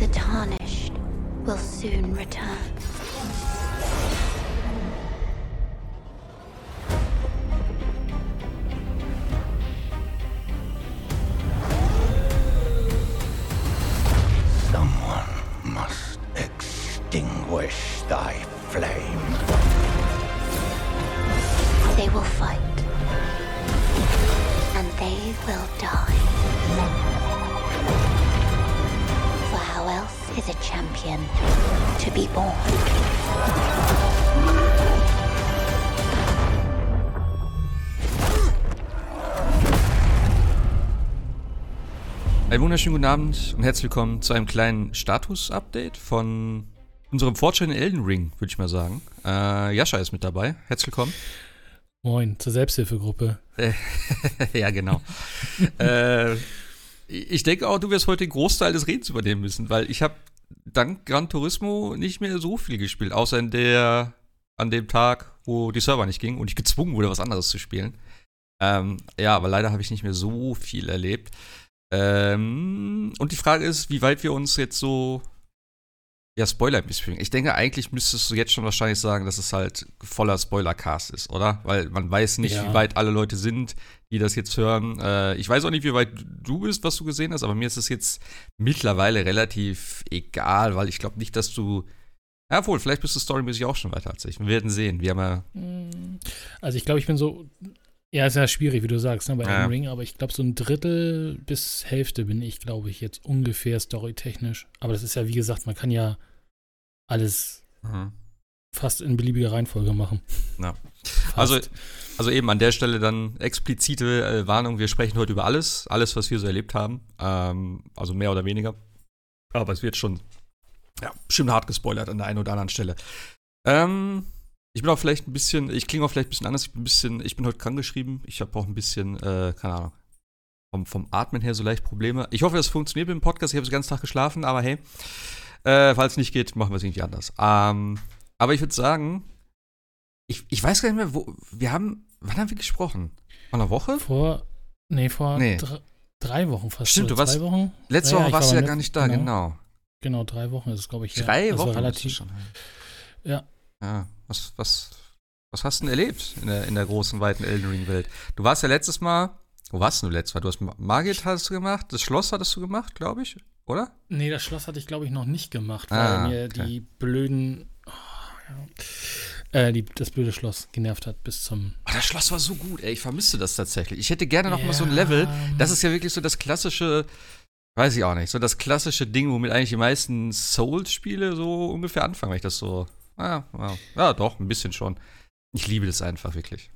The tarnished will soon return. Wunderschönen guten Abend und herzlich willkommen zu einem kleinen Status-Update von unserem Fortschritt in Elden Ring, würde ich mal sagen. Äh, Jascha ist mit dabei. Herzlich willkommen. Moin, zur Selbsthilfegruppe. ja, genau. äh, ich denke auch, du wirst heute den Großteil des Redens übernehmen müssen, weil ich habe dank Gran Turismo nicht mehr so viel gespielt, außer in der, an dem Tag, wo die Server nicht gingen und ich gezwungen wurde, was anderes zu spielen. Ähm, ja, aber leider habe ich nicht mehr so viel erlebt. Ähm, und die Frage ist, wie weit wir uns jetzt so ja, Spoiler bewegen. Ich denke, eigentlich müsstest du jetzt schon wahrscheinlich sagen, dass es halt voller Spoiler-Cast ist, oder? Weil man weiß nicht, Ja. wie weit alle Leute sind, die das jetzt hören. Äh, ich weiß auch nicht, wie weit du bist, was du gesehen hast, aber mir ist es jetzt mittlerweile relativ egal, weil ich glaube nicht, dass du. Ja, wohl, vielleicht bist du storymäßig auch schon weiter als ich. Wir werden sehen. Wir haben ja. Also ich glaube, ich bin so, ja, ist ja schwierig, wie du sagst, ne, bei Ja. Elden Ring, aber ich glaube, so ein Drittel bis Hälfte bin ich, glaube ich, jetzt ungefähr storytechnisch. Aber das ist ja, wie gesagt, man kann ja alles Mhm. fast in beliebiger Reihenfolge machen. Ja. Also, also eben an der Stelle dann explizite äh, Warnung, wir sprechen heute über alles, alles, was wir so erlebt haben. Ähm, also mehr oder weniger. Aber es wird schon, ja, bestimmt hart gespoilert an der einen oder anderen Stelle. Ähm, ich bin auch vielleicht ein bisschen, ich klinge auch vielleicht ein bisschen anders, ich bin ein bisschen, ich bin heute krank geschrieben. Ich habe auch ein bisschen, äh, keine Ahnung, vom, vom Atmen her so leicht Probleme. Ich hoffe, das funktioniert mit dem Podcast. Ich habe den ganzen Tag geschlafen, aber hey, äh, falls es nicht geht, machen wir es irgendwie anders. Ähm, aber ich würde sagen, ich, ich weiß gar nicht mehr, wo. Wir haben. Wann haben wir gesprochen? Vor einer Woche? vor, nee, vor Nee. dr- drei Wochen fast. Stimmt, du warst- Wochen? Letzte Ja, ja, Woche warst war du ja gar nicht da, genau. genau. Genau, drei Wochen ist es, glaube ich. Drei Das war Wochen relativ. schon. Ja. Ja. Was, was, was hast du denn erlebt in der, in der großen, weiten Elden Ring-Welt? Du warst ja letztes Mal. Wo warst du letztes Mal? Du hast Ma- Margit hast du gemacht, das Schloss hattest du gemacht, glaube ich, oder? Nee, das Schloss hatte ich, glaube ich, noch nicht gemacht, weil Ah, mir okay. die blöden. Oh, ja, äh, die, das blöde Schloss genervt hat bis zum. Oh, das Schloss war so gut, ey. Ich vermisste das tatsächlich. Ich hätte gerne noch mal so ein. Level. Das ist ja wirklich so das klassische, weiß ich auch nicht, so das klassische Ding, womit eigentlich die meisten Souls-Spiele so ungefähr anfangen, wenn ich das so. Ah, ja, ja, doch, ein bisschen schon. Ich liebe das einfach, wirklich.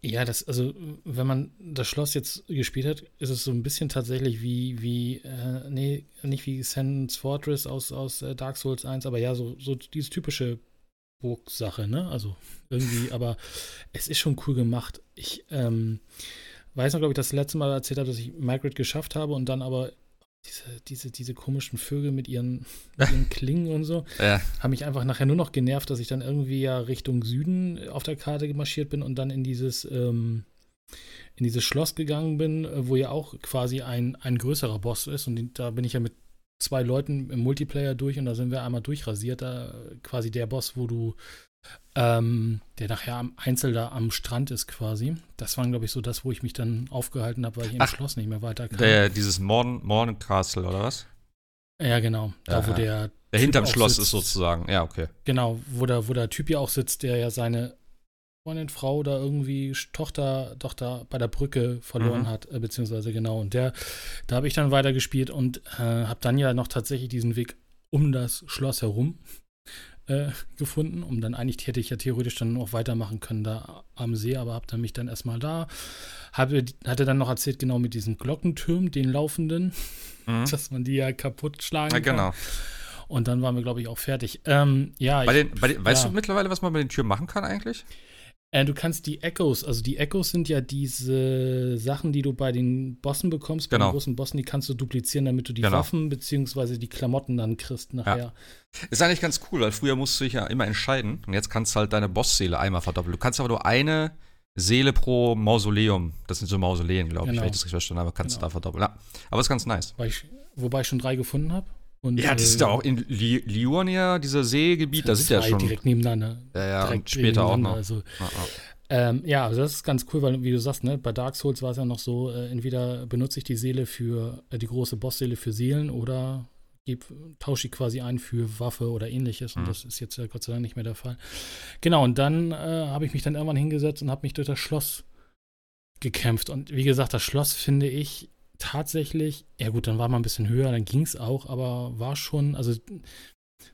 Ja, das, also, wenn man das Schloss jetzt gespielt hat, ist es so ein bisschen tatsächlich wie, wie, äh, nee, nicht wie Sans Fortress aus, aus äh, Dark Souls 1, aber ja, so, so diese typische Burgsache, ne? Also irgendwie, aber es ist schon cool gemacht. Ich ähm, weiß noch, glaube ich, das letzte Mal erzählt habe, dass ich Margaret geschafft habe und dann aber diese, diese, diese komischen Vögel mit ihren, mit ihren Klingen und so, Ja, haben mich einfach nachher nur noch genervt, dass ich dann irgendwie ja Richtung Süden auf der Karte gemarschiert bin und dann in dieses, ähm, in dieses Schloss gegangen bin, äh, wo ja auch quasi ein, ein größerer Boss ist. Und da bin ich ja mit zwei Leuten im Multiplayer durch und da sind wir einmal durchrasiert. Da quasi der Boss, wo du, ähm, der nachher am Einzel da am Strand ist quasi. Das war, glaube ich, so das, wo ich mich dann aufgehalten habe, weil ich im Ach, Schloss nicht mehr weiter kam. der, dieses Morn, Morn Castle, oder was? ja, genau. Da, wo Ja. der Der hinterm Schloss sitzt. ist sozusagen. Ja, okay. Genau, wo der, wo der Typ ja auch sitzt, der ja seine Freundin, Frau da irgendwie Tochter, Tochter bei der Brücke verloren Mhm. hat, äh, beziehungsweise genau. Und der, da habe ich dann weitergespielt und äh, habe dann ja noch tatsächlich diesen Weg um das Schloss herum äh, gefunden, um dann eigentlich hätte ich ja theoretisch dann noch weitermachen können da am See, aber habe dann mich dann erstmal da, habe, hatte dann noch erzählt, genau mit diesen Glockentürmen, den laufenden, Mhm. dass man die ja kaputt schlagen Ja, kann. genau. Und dann waren wir, glaube ich, auch fertig. Ähm, ja, Bei ich, den, bei den, weißt ja. du mittlerweile, was man bei den Türen machen kann eigentlich? Äh, du kannst die Echos, also die Echos sind ja diese Sachen, die du bei den Bossen bekommst, bei Genau. den großen Bossen, die kannst du duplizieren, damit du die Genau. Waffen beziehungsweise die Klamotten dann kriegst nachher. Ist eigentlich ganz cool, weil früher musst du dich ja immer entscheiden und jetzt kannst du halt deine Bossseele einmal verdoppeln. Du kannst aber nur eine Seele pro Mausoleum, das sind so Mausoleen, glaube ich, Genau. wenn ich das richtig verstanden habe, kannst Genau. du da verdoppeln. Ja, aber ist ganz nice. Weil ich, wobei ich schon drei gefunden habe. Und, Ja, das ist äh, ja auch in Li Liurnia, dieser Seegebiet, da sind ja schon. direkt nebeneinander. Ja, ja, und direkt später auch noch. Also, Ja, ja. ähm, ja, also das ist ganz cool, weil, wie du sagst, ne, bei Dark Souls war es ja noch so, äh, entweder benutze ich die Seele für, äh, die große Bossseele für Seelen oder geb, tausche ich quasi ein für Waffe oder ähnliches. Und Mhm. das ist jetzt ja Gott sei Dank nicht mehr der Fall. Genau, und dann äh, habe ich mich dann irgendwann hingesetzt und habe mich durch das Schloss gekämpft. Und wie gesagt, das Schloss finde ich tatsächlich, ja gut, dann war man ein bisschen höher, dann ging es auch, aber war schon, also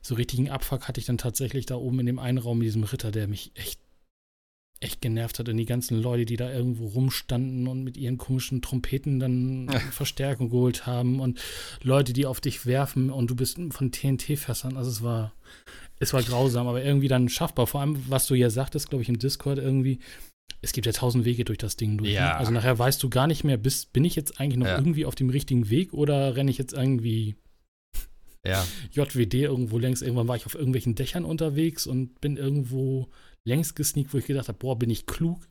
so richtigen Abfuck hatte ich dann tatsächlich da oben in dem einen Raum mit diesem Ritter, der mich echt, echt genervt hat. Und die ganzen Leute, die da irgendwo rumstanden und mit ihren komischen Trompeten dann Ja. Verstärkung geholt haben und Leute, die auf dich werfen und du bist von TNT-Fässern. Also es war, es war grausam, aber irgendwie dann schaffbar. Vor allem, was du ja sagtest, glaube ich, im Discord irgendwie, es gibt ja tausend Wege durch das Ding durch. Ja. Ne? Also nachher weißt du gar nicht mehr, bist, bin ich jetzt eigentlich noch Ja. irgendwie auf dem richtigen Weg oder renne ich jetzt irgendwie ja. JWD irgendwo längs. Irgendwann war ich auf irgendwelchen Dächern unterwegs und bin irgendwo längs gesneakt, wo ich gedacht habe, boah, bin ich klug.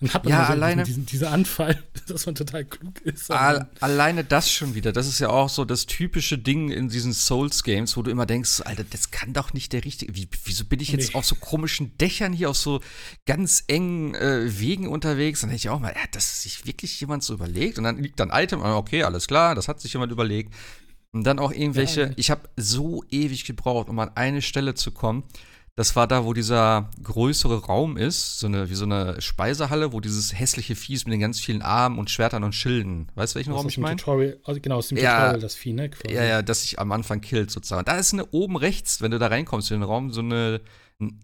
Und hat man Ja, so alleine- diesen, diesen Anfall, dass man total klug ist. Al alleine das schon wieder, das ist ja auch so das typische Ding in diesen Souls-Games, wo du immer denkst, Alter, das kann doch nicht der richtige. Wie, wieso bin ich jetzt Nee. auf so komischen Dächern hier auf so ganz engen äh, Wegen unterwegs? Dann denke ich auch mal, ja, dass sich wirklich jemand so überlegt und dann liegt da ein Item, ah, okay, alles klar, das hat sich jemand überlegt. Und dann auch irgendwelche, Ja. ich habe so ewig gebraucht, um an eine Stelle zu kommen. Das war da, wo dieser größere Raum ist, so eine, wie so eine Speisehalle, wo dieses hässliche Viehs mit den ganz vielen Armen und Schwertern und Schilden. Weißt du, welchen Raum aus ich dem meine? Also genau, aus dem Ja. Tutorial das Vieh, ne? Quasi. Ja, ja, das sich am Anfang killt sozusagen. Da ist eine oben rechts, wenn du da reinkommst in den Raum, so eine,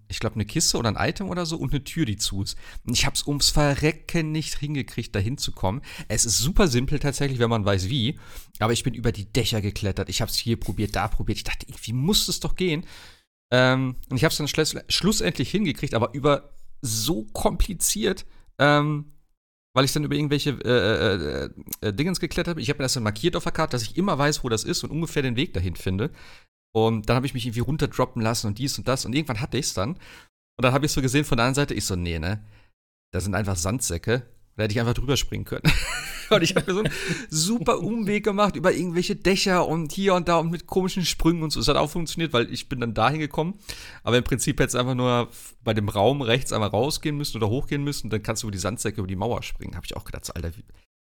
ich glaube, eine Kiste oder ein Item oder so und eine Tür, die zu ist. Und ich hab's ums Verrecken nicht hingekriegt, da hinzukommen. Es ist super simpel tatsächlich, wenn man weiß wie. Aber ich bin über die Dächer geklettert. Ich hab's hier probiert, da probiert. Ich dachte, irgendwie muss es doch gehen. Ähm, und ich hab's dann schluss schlussendlich hingekriegt, aber über so kompliziert, ähm, weil ich dann über irgendwelche äh, äh, äh, Dingens geklettert bin. Ich habe mir das dann markiert auf der Karte, dass ich immer weiß, wo das ist und ungefähr den Weg dahin finde. Und dann habe ich mich irgendwie runterdroppen lassen und dies und das. Und irgendwann hatte ich es dann. Und dann habe ich so gesehen von der anderen Seite, ich so, nee, ne? Das sind einfach Sandsäcke. Da hätte ich einfach drüber springen können. und ich habe mir so einen super Umweg gemacht über irgendwelche Dächer und hier und da und mit komischen Sprüngen und so. Es hat auch funktioniert, weil ich bin dann dahin gekommen. Aber im Prinzip hätte es einfach nur bei dem Raum rechts einmal rausgehen müssen oder hochgehen müssen. Dann kannst du über die Sandsäcke über die Mauer springen. Habe ich auch gedacht, so, Alter, wie.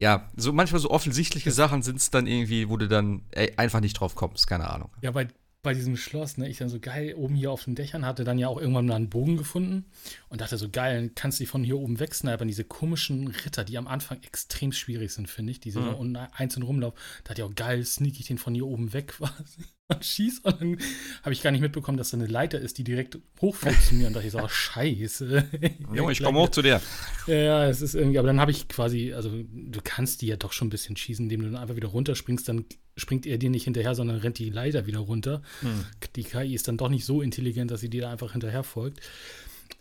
Ja, so manchmal so offensichtliche Sachen sind es dann irgendwie, wo du dann ey, einfach nicht drauf kommst. Keine Ahnung. Ja, bei, bei diesem Schloss, ne, ich dann so geil, oben hier auf den Dächern hatte dann ja auch irgendwann mal einen Bogen gefunden und dachte so geil, dann kannst du die von hier oben wegsnipern, diese komischen Ritter, die am Anfang extrem schwierig sind, finde ich, diese Mhm. da unten einzeln rumlaufen. Da dachte ich auch geil, sneak ich den von hier oben weg quasi und schieß und dann habe ich gar nicht mitbekommen, dass da eine Leiter ist, die direkt hochfällt zu mir und dachte ich so, oh, scheiße. Junge, ich komme hoch zu dir. Ja, es ist irgendwie, aber dann habe ich quasi, also du kannst die ja doch schon ein bisschen schießen, indem du dann einfach wieder runterspringst, dann springt er dir nicht hinterher, sondern rennt die Leiter wieder runter. Hm. Die KI ist dann doch nicht so intelligent, dass sie dir da einfach hinterher folgt.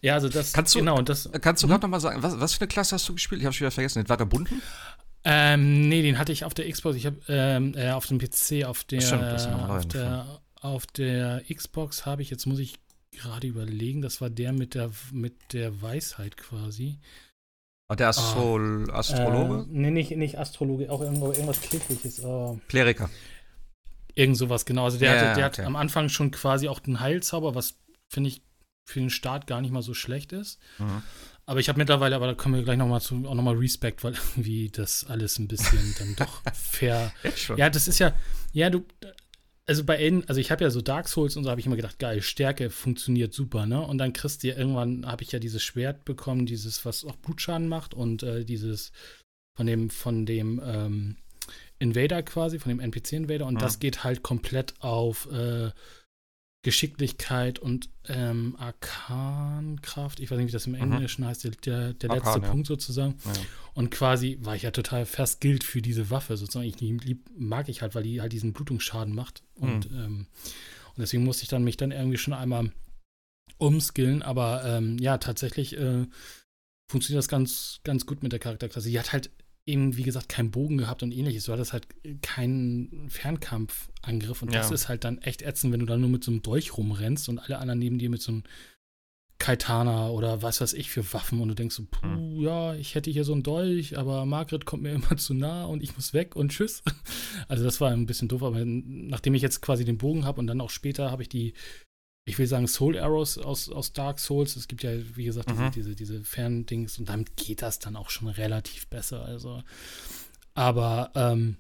Ja, also das, Kannst du- genau, das, Kannst du gerade noch mal sagen, was, was für eine Klasse hast du gespielt? Ich habe schon wieder vergessen. Den Vagabunden? Ähm, nee, den hatte ich auf der Xbox, ich habe, ähm, äh, auf dem PC, auf der, Stimmt, das ist noch mal auf der, auf der Xbox habe ich, jetzt muss ich gerade überlegen, das war der mit der, mit der Weisheit quasi. Ah, der Astro Astrologe? Äh, nee, nicht, nicht Astrologe, auch irgendwo, irgendwas Kirchliches. Äh, Kleriker. Irgend sowas, genau. Also der, Ja, hatte, der okay. hat am Anfang schon quasi auch den Heilzauber, was finde ich für den Start gar nicht mal so schlecht ist. Mhm. Aber ich habe mittlerweile, aber da kommen wir gleich nochmal zu, auch nochmal Respekt, weil irgendwie das alles ein bisschen dann doch fair. Ja, das ist ja, ja, du, also bei Enden, also ich habe ja so Dark Souls und so habe ich immer gedacht, geil, Stärke funktioniert super, ne? Und dann kriegst du ja irgendwann, habe ich ja dieses Schwert bekommen, dieses, was auch Blutschaden macht und äh, dieses von dem, von dem ähm, Invader quasi, von dem NPC-Invader und Mhm. das geht halt komplett auf äh, Geschicklichkeit und ähm, Arkankraft. Ich weiß nicht, wie das im Englischen heißt, der, der, Mhm. Arkan, letzte ja. Punkt sozusagen. Ja. Und quasi war ich ja total gilt für diese Waffe sozusagen. Ich die lieb, mag ich halt, weil die halt diesen Blutungsschaden macht. Und, Mhm. ähm, und deswegen musste ich dann mich dann irgendwie schon einmal umskillen. Aber ähm, ja, tatsächlich äh, funktioniert das ganz, ganz gut mit der Charakterklasse. Sie hat halt eben, wie gesagt, keinen Bogen gehabt und ähnliches. Du hattest halt keinen Fernkampfangriff und das Ja. ist halt dann echt ätzend, wenn du dann nur mit so einem Dolch rumrennst und alle anderen neben dir mit so einem Kaitana oder was weiß ich für Waffen und du denkst so, puh, mhm. ja, ich hätte hier so einen Dolch, aber Margaret kommt mir immer zu nah und ich muss weg und tschüss. Also das war ein bisschen doof, aber nachdem ich jetzt quasi den Bogen habe und dann auch später habe ich die, ich will sagen Soul Arrows aus, aus Dark Souls, es gibt ja, wie gesagt, diese, mhm. diese, diese Ferndings und damit geht das dann auch schon relativ besser, also aber ähm,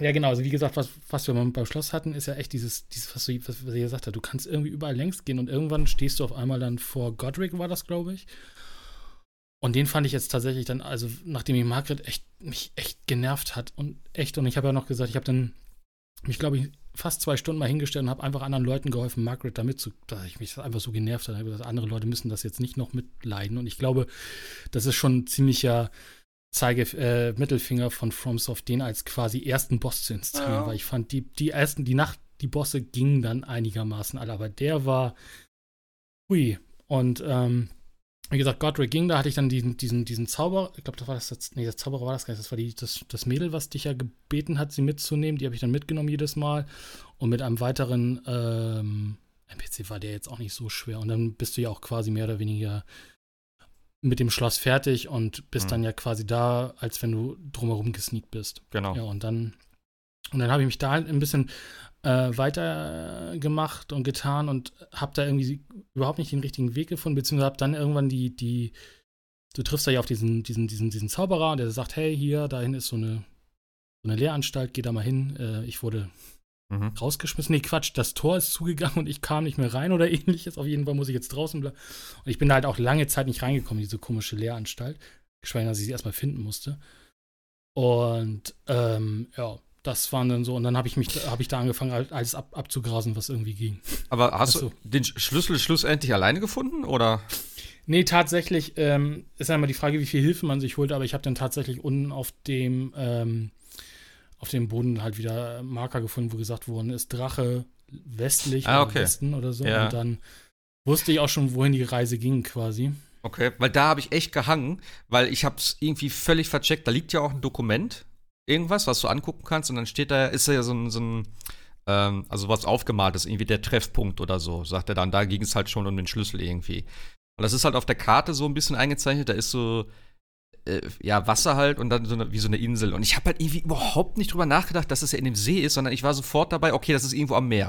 ja, genau. Also wie gesagt, was, was wir beim Schloss hatten, ist ja echt dieses, dieses was, du, was, was ihr gesagt habt. Du kannst irgendwie überall längs gehen und irgendwann stehst du auf einmal dann vor Godric, war das, glaube ich. Und den fand ich jetzt tatsächlich dann, also nachdem ich Margaret echt, mich echt genervt hat und echt, und ich habe ja noch gesagt, ich habe dann mich, glaube ich, fast zwei Stunden mal hingestellt und habe einfach anderen Leuten geholfen, Margaret damit zu, dass ich mich einfach so genervt habe. Gesagt, andere Leute müssen das jetzt nicht noch mitleiden. Und ich glaube, das ist schon ein ziemlicher Zeige äh, Mittelfinger von FromSoft, den als quasi ersten Boss zu installieren, ja. weil ich fand, die, die ersten, die Nacht, die Bosse gingen dann einigermaßen alle, aber der war hui. Und ähm, wie gesagt, Godric ging, da hatte ich dann diesen, diesen, diesen Zauber, ich glaube, das war das, das, nee, das Zauberer war das gar nicht, das war die, das, das Mädel, was dich ja gebeten hat, sie mitzunehmen, die habe ich dann mitgenommen jedes Mal und mit einem weiteren ähm, NPC war der jetzt auch nicht so schwer und dann bist du ja auch quasi mehr oder weniger mit dem Schloss fertig und bist mhm. dann ja quasi da, als wenn du drumherum gesneakt bist. Genau. Ja, und dann, und dann habe ich mich da ein bisschen äh, weiter gemacht und getan und habe da irgendwie überhaupt nicht den richtigen Weg gefunden, beziehungsweise habe dann irgendwann die, die, du triffst da ja auf diesen, diesen, diesen, diesen Zauberer, der sagt, hey, hier, dahin ist so eine, so eine Lehranstalt, geh da mal hin. Äh, ich wurde mhm. rausgeschmissen. Nee, Quatsch, das Tor ist zugegangen und ich kam nicht mehr rein oder ähnliches. Auf jeden Fall muss ich jetzt draußen bleiben. Und ich bin da halt auch lange Zeit nicht reingekommen, diese komische Lehranstalt. Geschweige, dass ich sie erstmal finden musste. Und ähm, ja, das waren dann so, und dann habe ich mich, habe ich da angefangen, alles ab, abzugrasen, was irgendwie ging. Aber hast also, du den Schlüssel schlussendlich alleine gefunden oder? Nee, tatsächlich ähm, ist einmal die Frage, wie viel Hilfe man sich holt, aber ich habe dann tatsächlich unten auf dem ähm, auf dem Boden halt wieder Marker gefunden, wo gesagt worden ist, Drache westlich ah, okay. Westen oder so. Ja. Und dann wusste ich auch schon, wohin die Reise ging quasi. Okay, weil da habe ich echt gehangen, weil ich habe es irgendwie völlig vercheckt. Da liegt ja auch ein Dokument, irgendwas, was du angucken kannst und dann steht da, ist ja so ein, so ein ähm, also was aufgemalt ist, irgendwie der Treffpunkt oder so, sagt er dann. Da ging es halt schon um den Schlüssel irgendwie. Und das ist halt auf der Karte so ein bisschen eingezeichnet. Da ist so äh, ja, Wasser halt und dann so eine, wie so eine Insel. Und ich habe halt irgendwie überhaupt nicht drüber nachgedacht, dass es ja in dem See ist, sondern ich war sofort dabei, okay, das ist irgendwo am Meer.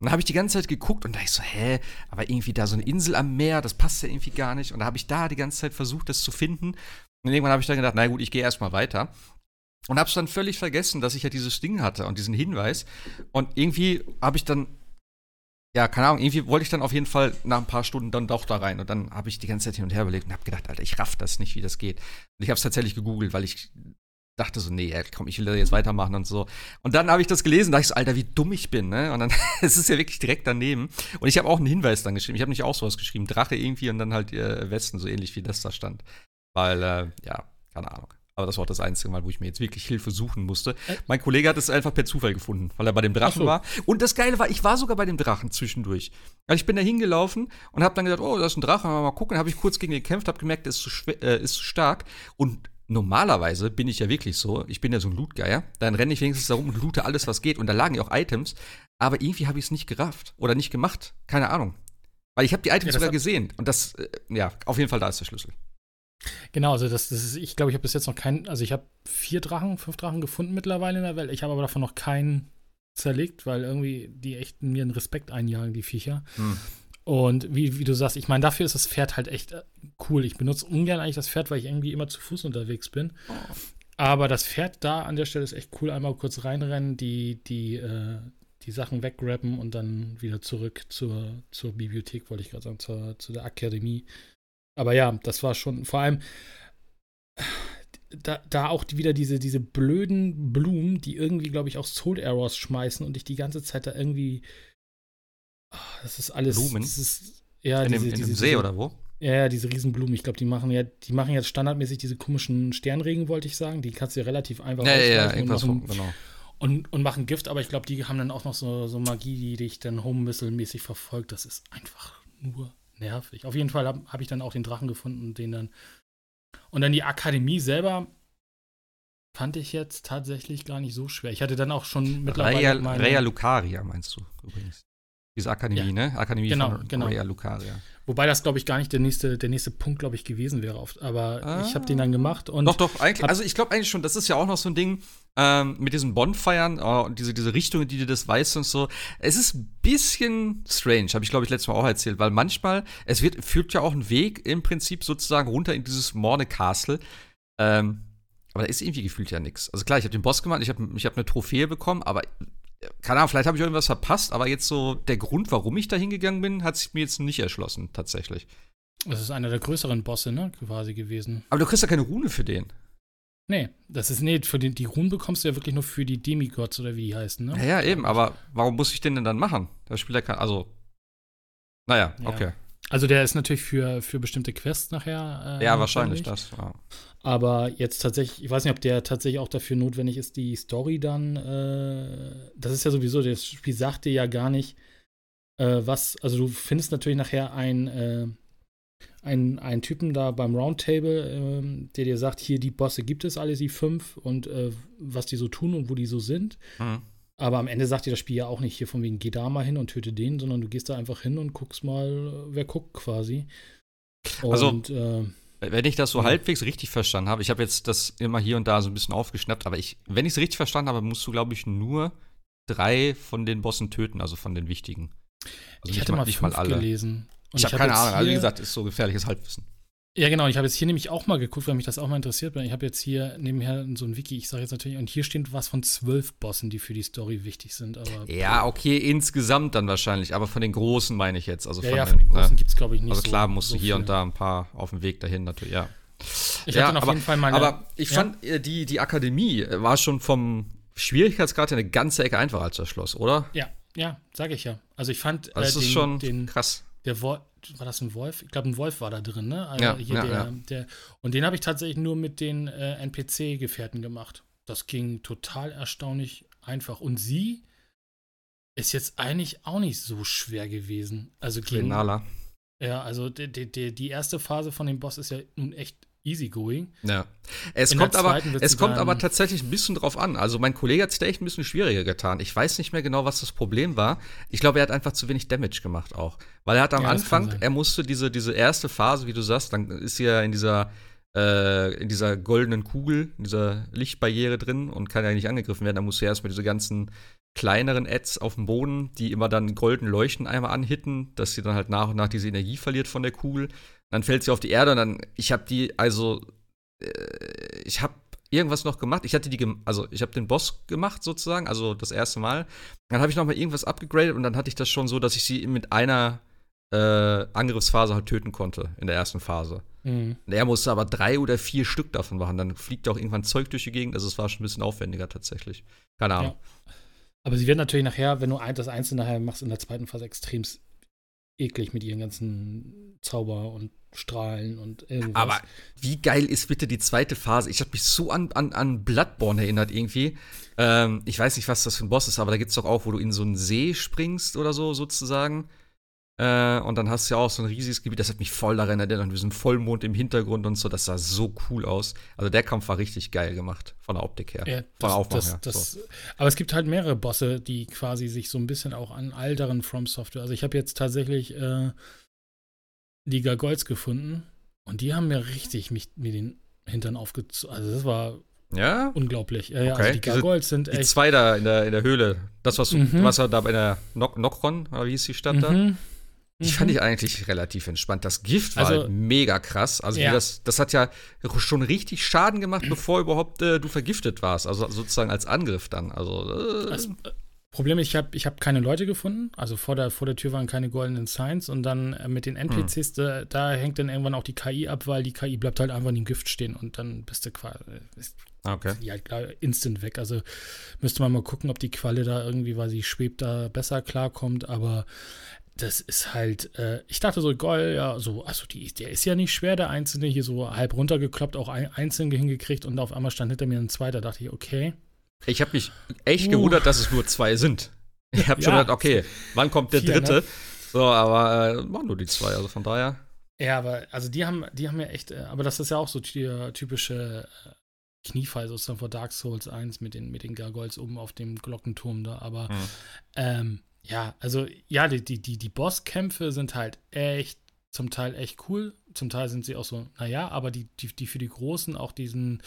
Und dann habe ich die ganze Zeit geguckt und da ich so, hä, aber irgendwie da so eine Insel am Meer, das passt ja irgendwie gar nicht. Und da habe ich da die ganze Zeit versucht, das zu finden. Und irgendwann habe ich dann gedacht, na gut, ich gehe erstmal weiter. Und habe es dann völlig vergessen, dass ich ja dieses Ding hatte und diesen Hinweis. Und irgendwie habe ich dann ja, keine Ahnung, irgendwie wollte ich dann auf jeden Fall nach ein paar Stunden dann doch da rein. Und dann habe ich die ganze Zeit hin und her überlegt und habe gedacht, Alter, ich raff das nicht, wie das geht. Und ich habe es tatsächlich gegoogelt, weil ich dachte so, nee, komm, ich will da jetzt weitermachen und so. Und dann habe ich das gelesen, dachte ich so, Alter, wie dumm ich bin, ne? Und dann, es ist ja wirklich direkt daneben. Und ich habe auch einen Hinweis dann geschrieben. Ich habe nicht auch sowas geschrieben, Drache irgendwie und dann halt äh, Westen, so ähnlich wie das da stand. Weil, äh, ja, keine Ahnung. Aber das war auch das einzige Mal, wo ich mir jetzt wirklich Hilfe suchen musste. Äh? Mein Kollege hat es einfach per Zufall gefunden, weil er bei dem Drachen so. war. Und das Geile war, ich war sogar bei dem Drachen zwischendurch. Also ich bin da hingelaufen und habe dann gesagt, oh, da ist ein Drache, mal gucken. Dann habe ich kurz gegen ihn gekämpft, habe gemerkt, der ist zu, äh, ist zu stark. Und normalerweise bin ich ja wirklich so, ich bin ja so ein Lootgeier, dann renne ich wenigstens da rum und loote alles, was geht. Und da lagen ja auch Items, aber irgendwie habe ich es nicht gerafft oder nicht gemacht. Keine Ahnung. Weil ich habe die Items ja, sogar gesehen. Und das, äh, ja, auf jeden Fall, da ist der Schlüssel. Genau, also das, das ist, ich glaube, ich habe bis jetzt noch keinen, also ich habe vier Drachen, fünf Drachen gefunden mittlerweile in der Welt. Ich habe aber davon noch keinen zerlegt, weil irgendwie die echt mir einen Respekt einjagen, die Viecher. Hm. Und wie, wie du sagst, ich meine, dafür ist das Pferd halt echt äh, cool. Ich benutze ungern eigentlich das Pferd, weil ich irgendwie immer zu Fuß unterwegs bin. Oh. Aber das Pferd da an der Stelle ist echt cool. Einmal kurz reinrennen, die, die, äh, die Sachen weggraben und dann wieder zurück zur, zur Bibliothek, wollte ich gerade sagen, zur, zu der Akademie. Aber ja, das war schon, vor allem, da, da auch wieder diese, diese blöden Blumen, die irgendwie, glaube ich, auch Soul Errors schmeißen und ich die ganze Zeit da irgendwie. Oh, das ist alles. Blumen? Das ist, ja, in, diese, dem, in diese, dem See diese, oder wo? Ja, diese Riesenblumen. Ich glaube, die machen ja, die machen jetzt standardmäßig diese komischen Sternregen, wollte ich sagen. Die kannst du ja relativ einfach ja, ja, ja, irgendwas und, machen, von, genau. und, und machen Gift, aber ich glaube, die haben dann auch noch so, so Magie, die dich dann Home-Missile-mäßig verfolgt. Das ist einfach nur nervig. Auf jeden Fall habe hab ich dann auch den Drachen gefunden und den dann. Und dann die Akademie selber fand ich jetzt tatsächlich gar nicht so schwer. Ich hatte dann auch schon mittlerweile. Rea, Rea Lucaria meinst du übrigens. Diese Akademie, Ja. ne? Akademie Genau, von genau. Rhea Lucaria. Wobei das, glaube ich, gar nicht der nächste, der nächste Punkt, glaube ich, gewesen wäre. Oft. Aber Ah. ich habe den dann gemacht und Doch, doch, eigentlich. Also ich glaube eigentlich schon, das ist ja auch noch so ein Ding ähm, mit diesen Bonfeiern oh, und diese, diese Richtung, die du das weißt und so. Es ist ein bisschen strange, habe ich glaube ich letztes Mal auch erzählt, weil manchmal, es wird, führt ja auch ein Weg im Prinzip sozusagen runter in dieses Morne Castle. Ähm, aber da ist irgendwie gefühlt ja nichts. Also klar, ich habe den Boss gemacht, ich habe ich hab eine Trophäe bekommen, aber keine Ahnung, vielleicht habe ich irgendwas verpasst, aber jetzt so der Grund, warum ich da hingegangen bin, hat sich mir jetzt nicht erschlossen, tatsächlich. das ist einer der größeren Bosse, ne, quasi gewesen. Aber du kriegst ja keine Rune für den. Nee, das ist, nee, für die, die Runen bekommst du ja wirklich nur für die Demigods oder wie die heißen, ne? Ja, ja, eben, aber warum muss ich den denn dann machen? Das spielt ja kein, also. Naja, Ja. okay. Also der ist natürlich für, für bestimmte Quests nachher. Äh, ja, wahrscheinlich das. Ja. Aber jetzt tatsächlich, ich weiß nicht, ob der tatsächlich auch dafür notwendig ist, die Story dann, äh, das ist ja sowieso, das Spiel sagt dir ja gar nicht, äh, was, also du findest natürlich nachher ein, äh, einen, einen Typen da beim Roundtable, ähm, der dir sagt, hier die Bosse gibt es alle, die fünf und äh, was die so tun und wo die so sind. Mhm. Aber am Ende sagt dir das Spiel ja auch nicht hier von wegen, geh da mal hin und töte den, sondern du gehst da einfach hin und guckst mal, wer guckt quasi. Also- Und äh, Wenn ich das so Ja. halbwegs richtig verstanden habe, ich habe jetzt das immer hier und da so ein bisschen aufgeschnappt, aber ich, wenn ich es richtig verstanden habe, musst du, glaube ich, nur drei von den Bossen töten, also von den wichtigen. Also ich nicht hatte mal nicht fünf gelesen. Und Ich habe hab keine Ahnung, also wie gesagt, ist so gefährliches Halbwissen. Ja, genau. Ich habe jetzt hier nämlich auch mal geguckt, weil mich das auch mal interessiert. Ich habe jetzt hier nebenher so ein Wiki, ich sage jetzt natürlich, und hier steht was von zwölf Bossen, die für die Story wichtig sind. Aber Ja, okay, insgesamt dann wahrscheinlich, aber von den Großen meine ich jetzt. Also ja, von, ja, von den Großen ne? gibt es, glaube ich, nicht Also so klar, musst so du hier viele. und da ein paar auf dem Weg dahin natürlich, ja. Ich ja, hatte auf aber, jeden Fall meine. Aber ich Ja? fand, äh, die, die Akademie äh, war schon vom Schwierigkeitsgrad eine ganze Ecke einfacher als das Schloss, oder? ja, ja, sage ich ja. Also ich fand Also das äh, ist den, schon den, krass. der war das ein Wolf? Ich glaube, ein Wolf war da drin, ne? Also Ja, hier ja, der, ja. der, und den habe ich tatsächlich nur mit den äh, NPC-Gefährten gemacht. Das ging total erstaunlich einfach. Und sie ist jetzt eigentlich auch nicht so schwer gewesen. Also gegen, Renala. Ja, also die, die, die erste Phase von dem Boss ist ja nun echt easygoing. Ja. Es In kommt aber, es kommt aber tatsächlich ein bisschen drauf an. Also mein Kollege hat es da echt ein bisschen schwieriger getan. Ich weiß nicht mehr genau, was das Problem war. Ich glaube, er hat einfach zu wenig Damage gemacht auch. Weil er hat am Ja, Anfang, er musste diese, diese erste Phase, wie du sagst, dann ist sie ja in dieser, äh, in dieser goldenen Kugel, in dieser Lichtbarriere drin und kann ja nicht angegriffen werden. Da musst du erstmal diese ganzen kleineren Ads auf dem Boden, die immer dann golden leuchten, einmal anhitten, dass sie dann halt nach und nach diese Energie verliert von der Kugel. Dann fällt sie auf die Erde und dann, ich habe die, also, äh, ich habe irgendwas noch gemacht. Ich hatte die, also ich habe den Boss gemacht sozusagen, also das erste Mal. Dann habe ich noch mal irgendwas abgegradet und dann hatte ich das schon so, dass ich sie mit einer äh, Angriffsphase halt töten konnte in der ersten Phase. Mhm. Er musste aber drei oder vier Stück davon machen. Dann fliegt auch irgendwann Zeug durch die Gegend. Also es war schon ein bisschen aufwendiger tatsächlich. Keine Ahnung. Aber sie wird natürlich nachher, wenn du das Einzelne nachher machst, in der zweiten Phase extrem eklig mit ihren ganzen Zauber und Strahlen und irgendwas. Aber wie geil ist bitte die zweite Phase? Ich habe mich so an, an, an Bloodborne erinnert irgendwie. Ähm, ich weiß nicht, was das für ein Boss ist, aber da gibt's doch auch, wo du in so einen See springst oder so sozusagen. Äh, und dann hast du ja auch so ein riesiges Gebiet, das hat mich voll daran erinnert, und diesen Vollmond im Hintergrund und so, das sah so cool aus. Also der Kampf war richtig geil gemacht, von der Optik her. Ja, von das, der Aufmachung das, her. das, so. Aber es gibt halt mehrere Bosse, die quasi sich so ein bisschen auch an älteren From Software. Also ich habe jetzt tatsächlich äh, die Gargoyles gefunden und die haben mir richtig mich, mir den Hintern aufgezogen. Also das war Ja? unglaublich. Ja, ja, Okay, also die Gargoyles sind Die echt. zwei da in der, in der Höhle, das, was, Mhm. was er da bei der Nok Nokron, oder wie hieß die Stadt da? Mhm. Die Mhm. fand ich eigentlich relativ entspannt. Das Gift war Also- halt mega krass. Also Ja. das, das hat ja schon richtig Schaden gemacht, bevor überhaupt äh, du vergiftet warst. Also sozusagen als Angriff dann. Also äh, äh, Problem ist, ich habe ich hab keine Leute gefunden. Also vor der, vor der Tür waren keine goldenen Signs und dann äh, mit den NPCs, da, da hängt dann irgendwann auch die KI ab, weil die KI bleibt halt einfach in dem Gift stehen und dann bist du quasi ist okay. die halt klar instant weg. Also müsste man mal gucken, ob die Qualle da irgendwie, weil sie schwebt, da besser klarkommt, aber das ist halt, äh, ich dachte so, geil, ja, so, also die, der ist ja nicht schwer, der Einzelne, hier so halb runtergekloppt, auch ein, einzeln hingekriegt und auf einmal stand hinter mir ein zweiter, dachte ich, okay. Ich habe mich echt Uh. gewundert, dass es nur zwei sind. Ich habe schon Ja. gedacht, okay, wann kommt der Vier, ne? dritte? So, aber äh, waren nur die zwei. Also von daher. Ja, aber also die haben, die haben ja echt, äh, aber das ist ja auch so die typische äh, Kniefall sozusagen vor Dark Souls 1 mit den, mit den Gargoyles oben auf dem Glockenturm da, aber Hm. ähm, Ja, also ja, die, die, die, die Bosskämpfe sind halt echt zum Teil echt cool, zum Teil sind sie auch so, naja, aber die, die, die für die Großen, auch diesen,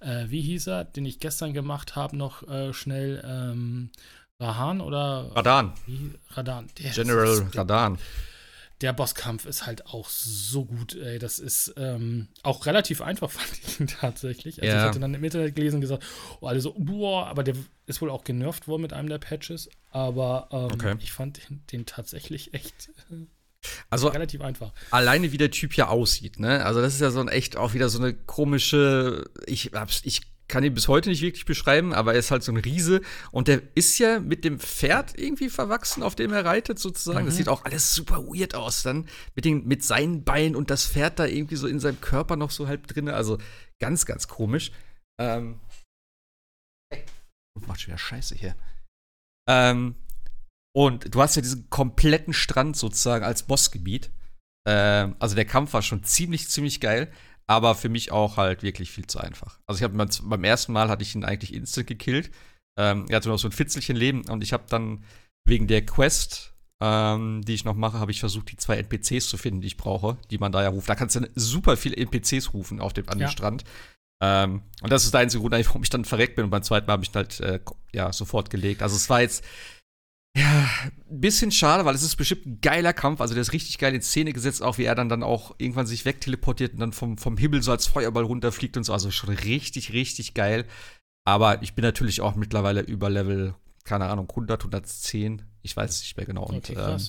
äh, wie hieß er, den ich gestern gemacht habe, noch äh, schnell, ähm, Rahan oder Radan. Wie? Radan. Der General ist, Radan. Der Bosskampf ist halt auch so gut, ey. Das ist ähm, auch relativ einfach, fand ich ihn tatsächlich. Also ja. ich hatte dann im Internet gelesen und gesagt, oh, alle so, boah, aber der ist wohl auch genervt worden mit einem der Patches. Aber ähm, okay. ich fand den, den tatsächlich echt äh, also relativ einfach. Alleine wie der Typ hier aussieht, ne? Also das ist ja so ein echt auch wieder so eine komische. Ich hab's, ich kann ihn bis heute nicht wirklich beschreiben, aber er ist halt so ein Riese und der ist ja mit dem Pferd irgendwie verwachsen, auf dem er reitet sozusagen. Mhm. Das sieht auch alles super weird aus dann mit den mit seinen Beinen und das Pferd da irgendwie so in seinem Körper noch so halb drin. Also ganz ganz komisch. Ähm, macht schon wieder Scheiße hier. Ähm, und du hast ja diesen kompletten Strand sozusagen als Bossgebiet. Ähm, also der Kampf war schon ziemlich, ziemlich geil, aber für mich auch halt wirklich viel zu einfach. Also ich habe beim ersten Mal hatte ich ihn eigentlich instant gekillt. Ähm, er hatte noch so ein Fitzelchen Leben und ich habe dann wegen der Quest, ähm, die ich noch mache, habe ich versucht, die zwei NPCs zu finden, die ich brauche, die man da ja ruft. Da kannst du super viele NPCs rufen auf dem, an ja. Strand. Ähm, und das ist der einzige Grund, warum ich dann verreckt bin. Und beim zweiten Mal habe ich ihn halt äh, ja, sofort gelegt. Also es war jetzt ja, ein bisschen schade, weil es ist bestimmt ein geiler Kampf. Also der ist richtig geil in Szene gesetzt, auch wie er dann, dann auch irgendwann sich wegteleportiert und dann vom, vom Himmel so als Feuerball runterfliegt und so. Also schon richtig, richtig geil. Aber ich bin natürlich auch mittlerweile über Level, keine Ahnung, 100, 110. Ich weiß es nicht mehr genau. Und okay, ähm,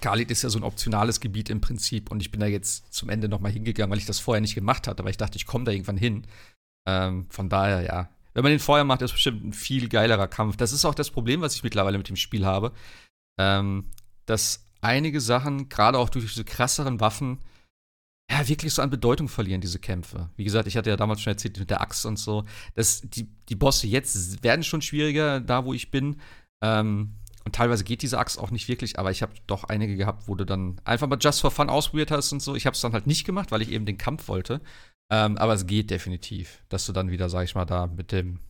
Khalid ist ja so ein optionales Gebiet im Prinzip. Und ich bin da jetzt zum Ende nochmal hingegangen, weil ich das vorher nicht gemacht hatte. Aber ich dachte, ich komme da irgendwann hin. Ähm, von daher, ja, wenn man den vorher macht, ist es bestimmt ein viel geilerer Kampf. Das ist auch das Problem, was ich mittlerweile mit dem Spiel habe. Ähm, dass einige Sachen, gerade auch durch diese krasseren Waffen, ja, wirklich so an Bedeutung verlieren, diese Kämpfe. Wie gesagt, ich hatte ja damals schon erzählt mit der Axt und so. dass die, die Bosse jetzt werden schon schwieriger, da wo ich bin. Ähm, und teilweise geht diese Axt auch nicht wirklich, aber ich habe doch einige gehabt, wo du dann einfach mal just for fun ausprobiert hast und so. Ich habe es dann halt nicht gemacht, weil ich eben den Kampf wollte. Ähm, aber es geht definitiv, dass du dann wieder, sag ich mal, da mit dem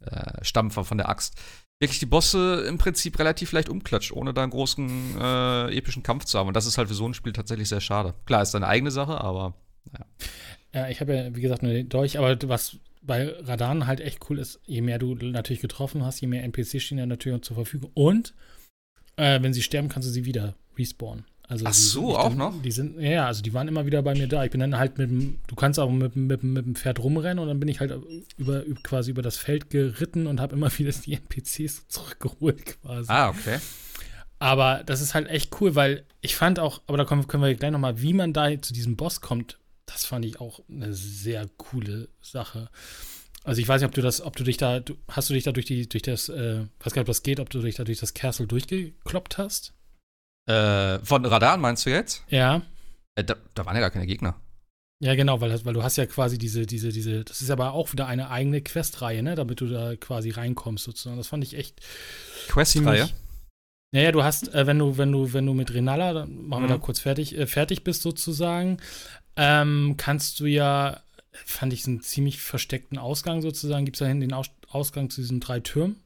äh, Stampfer von der Axt wirklich die Bosse im Prinzip relativ leicht umklatscht, ohne da einen großen äh, epischen Kampf zu haben. Und das ist halt für so ein Spiel tatsächlich sehr schade. Klar, ist deine eigene Sache, aber ja. Ja, ich habe ja, wie gesagt, nur den Dolch, aber was bei Radan halt echt cool ist, je mehr du natürlich getroffen hast, je mehr NPCs stehen ja natürlich zur Verfügung. Und äh, wenn sie sterben, kannst du sie wieder respawnen. Also Ach so, die, auch dann, noch? Die sind, ja, also die waren immer wieder bei mir da. Ich bin dann halt mit dem, du kannst auch mit, mit, mit dem Pferd rumrennen und dann bin ich halt über, quasi über das Feld geritten und habe immer wieder die NPCs zurückgeholt quasi. Ah, okay. Aber das ist halt echt cool, weil ich fand auch, aber da können, können wir gleich nochmal, wie man da zu diesem Boss kommt, das fand ich auch eine sehr coole Sache. Also ich weiß nicht, ob du das, ob du dich da, hast du dich da durch die, durch das, äh, weiß gar nicht, ob das geht, ob du dich da durch das Castle durchgekloppt hast? Äh, von Radan meinst du jetzt? Ja. Äh, da, da, waren ja gar keine Gegner. Ja, genau, weil, weil du hast ja quasi diese, diese, diese, das ist aber auch wieder eine eigene Questreihe, ne, damit du da quasi reinkommst sozusagen. Das fand ich echt. Questreihe? Naja, du hast, äh, wenn du, wenn du, wenn du mit Renala, dann machen wir mhm. da kurz fertig, äh, fertig bist sozusagen, ähm, kannst du ja, fand ich, einen ziemlich versteckten Ausgang sozusagen, gibt es da hinten den Aus Ausgang zu diesen drei Türmen.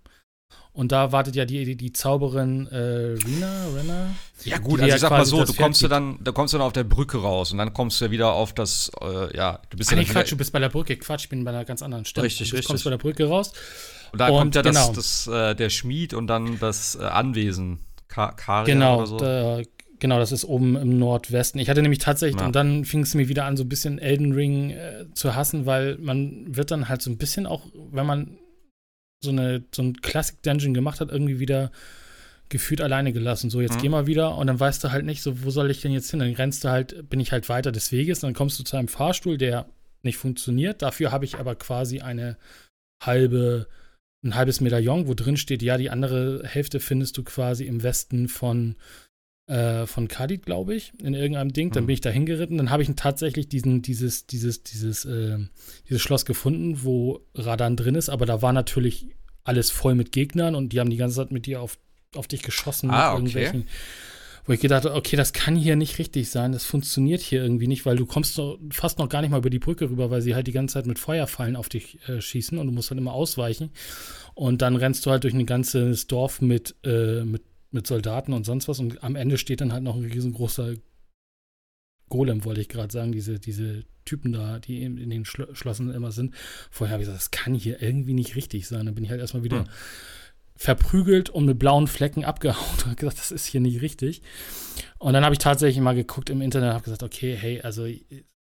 Und da wartet ja die, die, die Zauberin äh, Rina, Rena. Ja gut, also ich sag mal so, du kommst du dann, da kommst du dann auf der Brücke raus und dann kommst du ja wieder auf das, äh, ja, du bist ah, ja nee, Quatsch, du bist bei der Brücke, Quatsch, ich bin bei einer ganz anderen Stelle. Richtig, du richtig. Du kommst bei der Brücke raus. Und da und kommt ja genau. das, das äh, der Schmied und dann das äh, Anwesen, Ka Karia genau, oder so. Da, genau, das ist oben im Nordwesten. Ich hatte nämlich tatsächlich, ja. und dann fing es mir wieder an, so ein bisschen Elden Ring äh, zu hassen, weil man wird dann halt so ein bisschen auch, wenn man so, eine, so ein Classic Dungeon gemacht hat, irgendwie wieder gefühlt alleine gelassen. So, jetzt mhm. geh mal wieder und dann weißt du halt nicht, so, wo soll ich denn jetzt hin? Dann rennst du halt, bin ich halt weiter des Weges, dann kommst du zu einem Fahrstuhl, der nicht funktioniert. Dafür habe ich aber quasi eine halbe, ein halbes Medaillon, wo drin steht, ja, die andere Hälfte findest du quasi im Westen von äh, von Kadit, glaube ich, in irgendeinem Ding. Dann mhm. bin ich da hingeritten. Dann habe ich tatsächlich diesen, dieses, dieses, dieses, äh, dieses Schloss gefunden, wo Radan drin ist. Aber da war natürlich alles voll mit Gegnern und die haben die ganze Zeit mit dir auf, auf dich geschossen. Ah, okay. Wo ich gedacht habe, okay, das kann hier nicht richtig sein. Das funktioniert hier irgendwie nicht, weil du kommst doch fast noch gar nicht mal über die Brücke rüber, weil sie halt die ganze Zeit mit Feuerfallen auf dich äh, schießen und du musst dann immer ausweichen. Und dann rennst du halt durch ein ganzes Dorf mit, äh, mit mit Soldaten und sonst was. Und am Ende steht dann halt noch ein riesengroßer Golem, wollte ich gerade sagen, diese, diese Typen da, die in, in den Schlo Schlossen immer sind. Vorher habe ich gesagt, das kann hier irgendwie nicht richtig sein. Dann bin ich halt erstmal wieder hm. verprügelt und mit blauen Flecken abgehauen und habe gesagt, das ist hier nicht richtig. Und dann habe ich tatsächlich mal geguckt im Internet und habe gesagt, okay, hey, also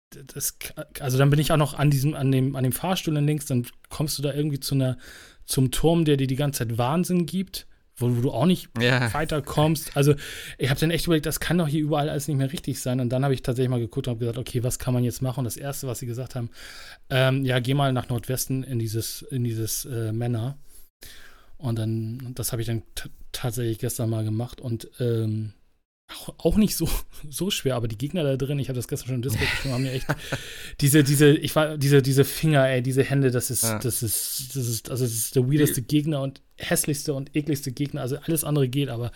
das, also dann bin ich auch noch an diesem, an dem, an dem Fahrstuhl links, dann kommst du da irgendwie zu einer, zum Turm, der dir die ganze Zeit Wahnsinn gibt wo, wo du auch nicht ja. weiterkommst. Also ich habe dann echt überlegt, das kann doch hier überall alles nicht mehr richtig sein. Und dann habe ich tatsächlich mal geguckt und habe gesagt, okay, was kann man jetzt machen? Und das Erste, was sie gesagt haben, ähm, ja, geh mal nach Nordwesten in dieses, in dieses äh, Männer. Und dann, das habe ich dann tatsächlich gestern mal gemacht. Und ähm, auch nicht so, so schwer, aber die Gegner da drin, ich habe das gestern schon im Discord geschrieben, haben mir echt diese, diese, ich war, diese, diese Finger, ey, diese Hände, das ist, ja. das ist, das ist, also das ist der weirdeste Gegner und hässlichste und ekligste Gegner. Also alles andere geht, aber,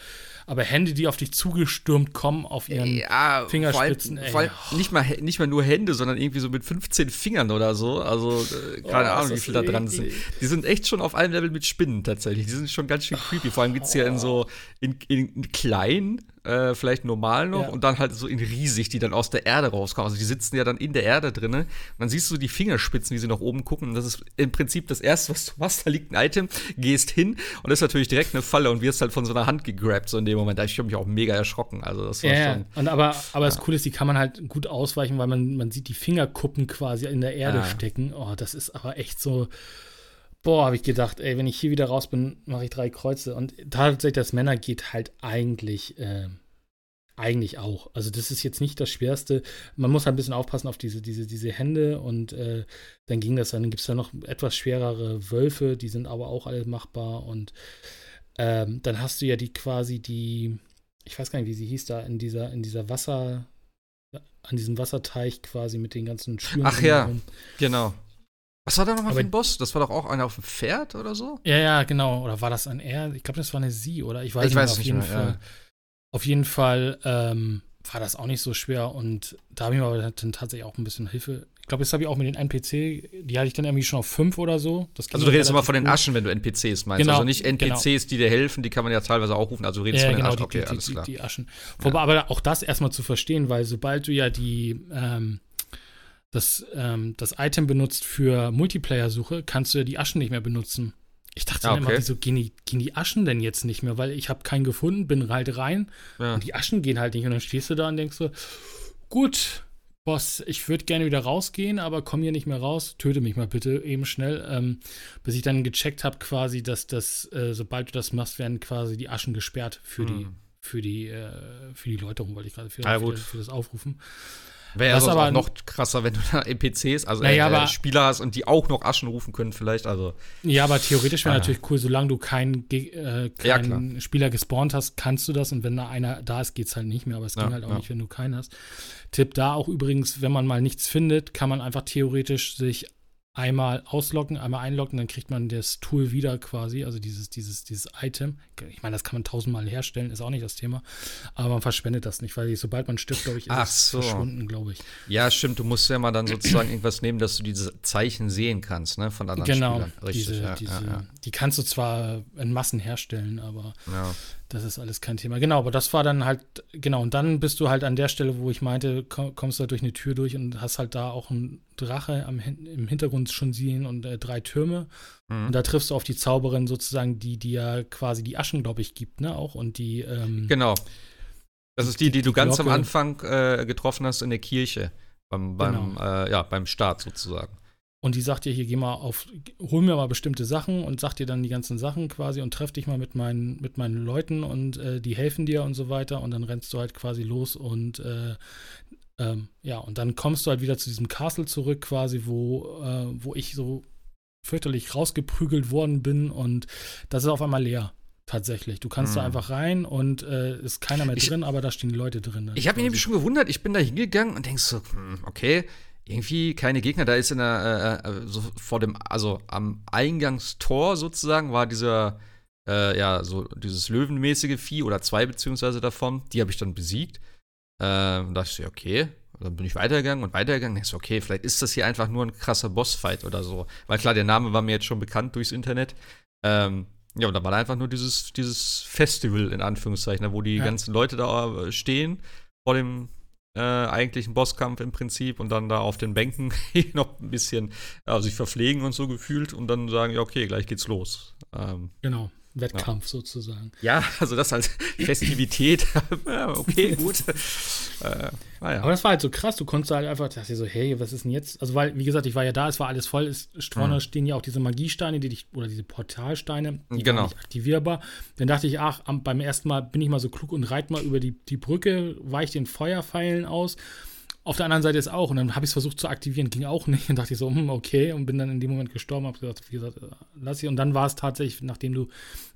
aber Hände, die auf dich zugestürmt kommen, auf ihren ja, Fingerspitzen. Vor allem, vor allem nicht, mal, nicht mal nur Hände, sondern irgendwie so mit 15 Fingern oder so. Also äh, keine oh, Ahnung, wie viele da dran sind. Die sind echt schon auf einem Level mit Spinnen tatsächlich. Die sind schon ganz schön creepy. Vor allem gibt es ja in so in, in, in klein, äh, vielleicht normal noch ja. und dann halt so in riesig, die dann aus der Erde rauskommen. Also die sitzen ja dann in der Erde drinne. Und dann siehst du die Fingerspitzen, wie sie nach oben gucken. Und das ist im Prinzip das Erste, was du machst. Da liegt ein Item, gehst hin und ist natürlich direkt eine Falle und wirst halt von so einer Hand gegrabt, so in dem Moment. Da ich mich auch mega erschrocken. Also das war ja, schon. Und aber, aber ja. das Coole ist, die kann man halt gut ausweichen, weil man, man sieht die Fingerkuppen quasi in der Erde ja. stecken. Oh, das ist aber echt so. Boah, habe ich gedacht, ey, wenn ich hier wieder raus bin, mache ich drei Kreuze. Und tatsächlich, das Männer geht halt eigentlich. Äh, eigentlich auch. Also das ist jetzt nicht das Schwerste. Man muss halt ein bisschen aufpassen auf diese, diese, diese Hände und äh, dann ging das dann. Dann gibt es da noch etwas schwerere Wölfe, die sind aber auch alle machbar und ähm, dann hast du ja die quasi die, ich weiß gar nicht, wie sie hieß da, in dieser, in dieser Wasser, an diesem Wasserteich quasi mit den ganzen Schüren. Ach ja, genau. Was war da nochmal für ein Boss? Das war doch auch einer auf dem Pferd oder so? Ja, ja, genau. Oder war das ein R? Ich glaube, das war eine Sie, oder? Ich weiß, ich nicht, weiß auf nicht jeden mehr, Fall. Ja. Auf jeden Fall ähm, war das auch nicht so schwer und da habe ich mir aber dann tatsächlich auch ein bisschen Hilfe. Ich glaube, jetzt habe ich auch mit den NPC, die hatte ich dann irgendwie schon auf fünf oder so. also du redest immer von den Aschen, wenn du NPCs meinst. Genau, also nicht NPCs, genau. die dir helfen, die kann man ja teilweise auch rufen. Also du redest ja, von den genau, Aschen. Die, okay, die, alles die, klar. Die Aschen. Wobei, ja. aber auch das erstmal zu verstehen, weil sobald du ja die ähm, das, ähm, das Item benutzt für Multiplayer-Suche, kannst du ja die Aschen nicht mehr benutzen. Ich dachte ah, okay. immer, wieso gehen die, gehen die Aschen denn jetzt nicht mehr? Weil ich habe keinen gefunden, bin halt rein ja. und die Aschen gehen halt nicht. Und dann stehst du da und denkst so, gut, Boss, ich würde gerne wieder rausgehen, aber komm hier nicht mehr raus. Töte mich mal bitte eben schnell. Ähm, bis ich dann gecheckt habe, quasi, dass das, äh, sobald du das machst, werden quasi die Aschen gesperrt für hm. die, für die, äh, für die Läuterung, wollte ich gerade für, ja, für, für, das Aufrufen. Wäre ja aber noch krasser, wenn du da NPCs, also naja, äh, aber, Spieler hast und die auch noch Aschen rufen können, vielleicht. Also. Ja, aber theoretisch wäre ah. natürlich cool, solange du keinen äh, kein ja, Spieler gespawnt hast, kannst du das und wenn da einer da ist, geht es halt nicht mehr, aber es ja, ging halt auch nicht, wenn du keinen hast. Tipp da auch übrigens, wenn man mal nichts findet, kann man einfach theoretisch sich einmal ausloggen, einmal einloggen, dann kriegt man das Tool wieder quasi, also dieses, dieses, dieses Item. Ich meine, das kann man tausendmal herstellen, ist auch nicht das Thema. Aber man verschwendet das nicht, weil sobald man stirbt, glaube ich, ist Ach es so. verschwunden, glaube ich. Ja, stimmt. Du musst ja mal dann sozusagen irgendwas nehmen, dass du diese Zeichen sehen kannst, ne, von anderen genau, Spielern. Richtig, diese, ja, diese, ja, ja. Die kannst du zwar in Massen herstellen, aber. Das ist alles kein Thema. Genau, aber das war dann halt, genau, und dann bist du halt an der Stelle, wo ich meinte, kommst du halt durch eine Tür durch und hast halt da auch einen Drache am, im Hintergrund schon sehen und äh, drei Türme. Mhm. Und da triffst du auf die Zauberin sozusagen, die dir ja quasi die Aschen, glaube ich, gibt, ne, auch und die. Ähm, genau. Das ist die, die, die du ganz Glocke. am Anfang äh, getroffen hast in der Kirche. Beim, beim, genau. äh, ja, beim Start sozusagen. Und die sagt dir, hier geh mal auf, hol mir mal bestimmte Sachen und sagt dir dann die ganzen Sachen quasi und treff dich mal mit meinen, mit meinen Leuten und äh, die helfen dir und so weiter. Und dann rennst du halt quasi los und äh, ähm, ja, und dann kommst du halt wieder zu diesem Castle zurück, quasi, wo, äh, wo ich so fürchterlich rausgeprügelt worden bin und das ist auf einmal leer. Tatsächlich. Du kannst hm. da einfach rein und äh, ist keiner mehr ich, drin, aber da stehen die Leute drin. Ich habe mich nämlich schon gewundert, ich bin da hingegangen und denkst so, hm, okay, irgendwie keine Gegner. Da ist in der, äh, äh, so vor dem, also am Eingangstor sozusagen war dieser, äh, ja, so dieses löwenmäßige Vieh oder zwei beziehungsweise davon. Die habe ich dann besiegt. Äh, und dachte ich so, okay. Dann bin ich weitergegangen und weitergegangen. Denkst so, okay, vielleicht ist das hier einfach nur ein krasser Bossfight oder so. Weil klar, der Name war mir jetzt schon bekannt durchs Internet. Ähm, ja, und da war einfach nur dieses, dieses Festival in Anführungszeichen, wo die Ja. ganzen Leute da äh, stehen vor dem äh, eigentlichen Bosskampf im Prinzip und dann da auf den Bänken noch ein bisschen ja, sich verpflegen und so gefühlt und dann sagen, ja, okay, gleich geht's los. Ähm, Genau. Wettkampf sozusagen. ja, also das als Festivität, ja, okay, gut. äh, naja. Aber das war halt so krass, du konntest halt einfach, dachte so, hey, was ist denn jetzt? Also, weil, wie gesagt, ich war ja da, es war alles voll, es vorne Mhm. stehen ja auch diese Magiesteine, die dich, oder diese Portalsteine, die Genau. waren nicht aktivierbar. Dann dachte ich, ach, am, beim ersten Mal bin ich mal so klug und reite mal über die, die Brücke, weiche den Feuerpfeilen aus. Auf der anderen Seite ist auch, und dann habe ich es versucht zu aktivieren, ging auch nicht. Und dachte ich so, hm, okay, und bin dann in dem Moment gestorben, habe gesagt, wie gesagt, äh, lass sie. Und dann war es tatsächlich, nachdem du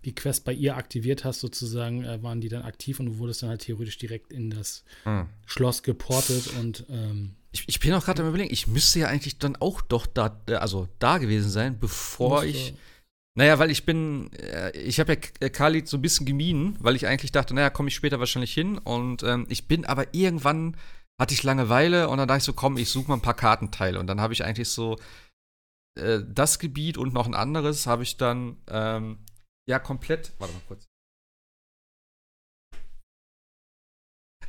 die Quest bei ihr aktiviert hast, sozusagen, äh, waren die dann aktiv und du wurdest dann halt theoretisch direkt in das Hm. Schloss geportet und ähm, Ich, ich bin auch gerade am überlegen, ich müsste ja eigentlich dann auch doch da, äh, also da gewesen sein, bevor ich. Naja, weil ich bin, ich habe ja Khalid so ein bisschen gemieden, weil ich eigentlich dachte, naja, komme ich später wahrscheinlich hin. Und ähm, ich bin aber irgendwann, hatte ich Langeweile und dann dachte ich so, komm, ich suche mal ein paar Kartenteile. Und dann habe ich eigentlich so äh, das Gebiet und noch ein anderes habe ich dann ähm, ja komplett, warte mal kurz.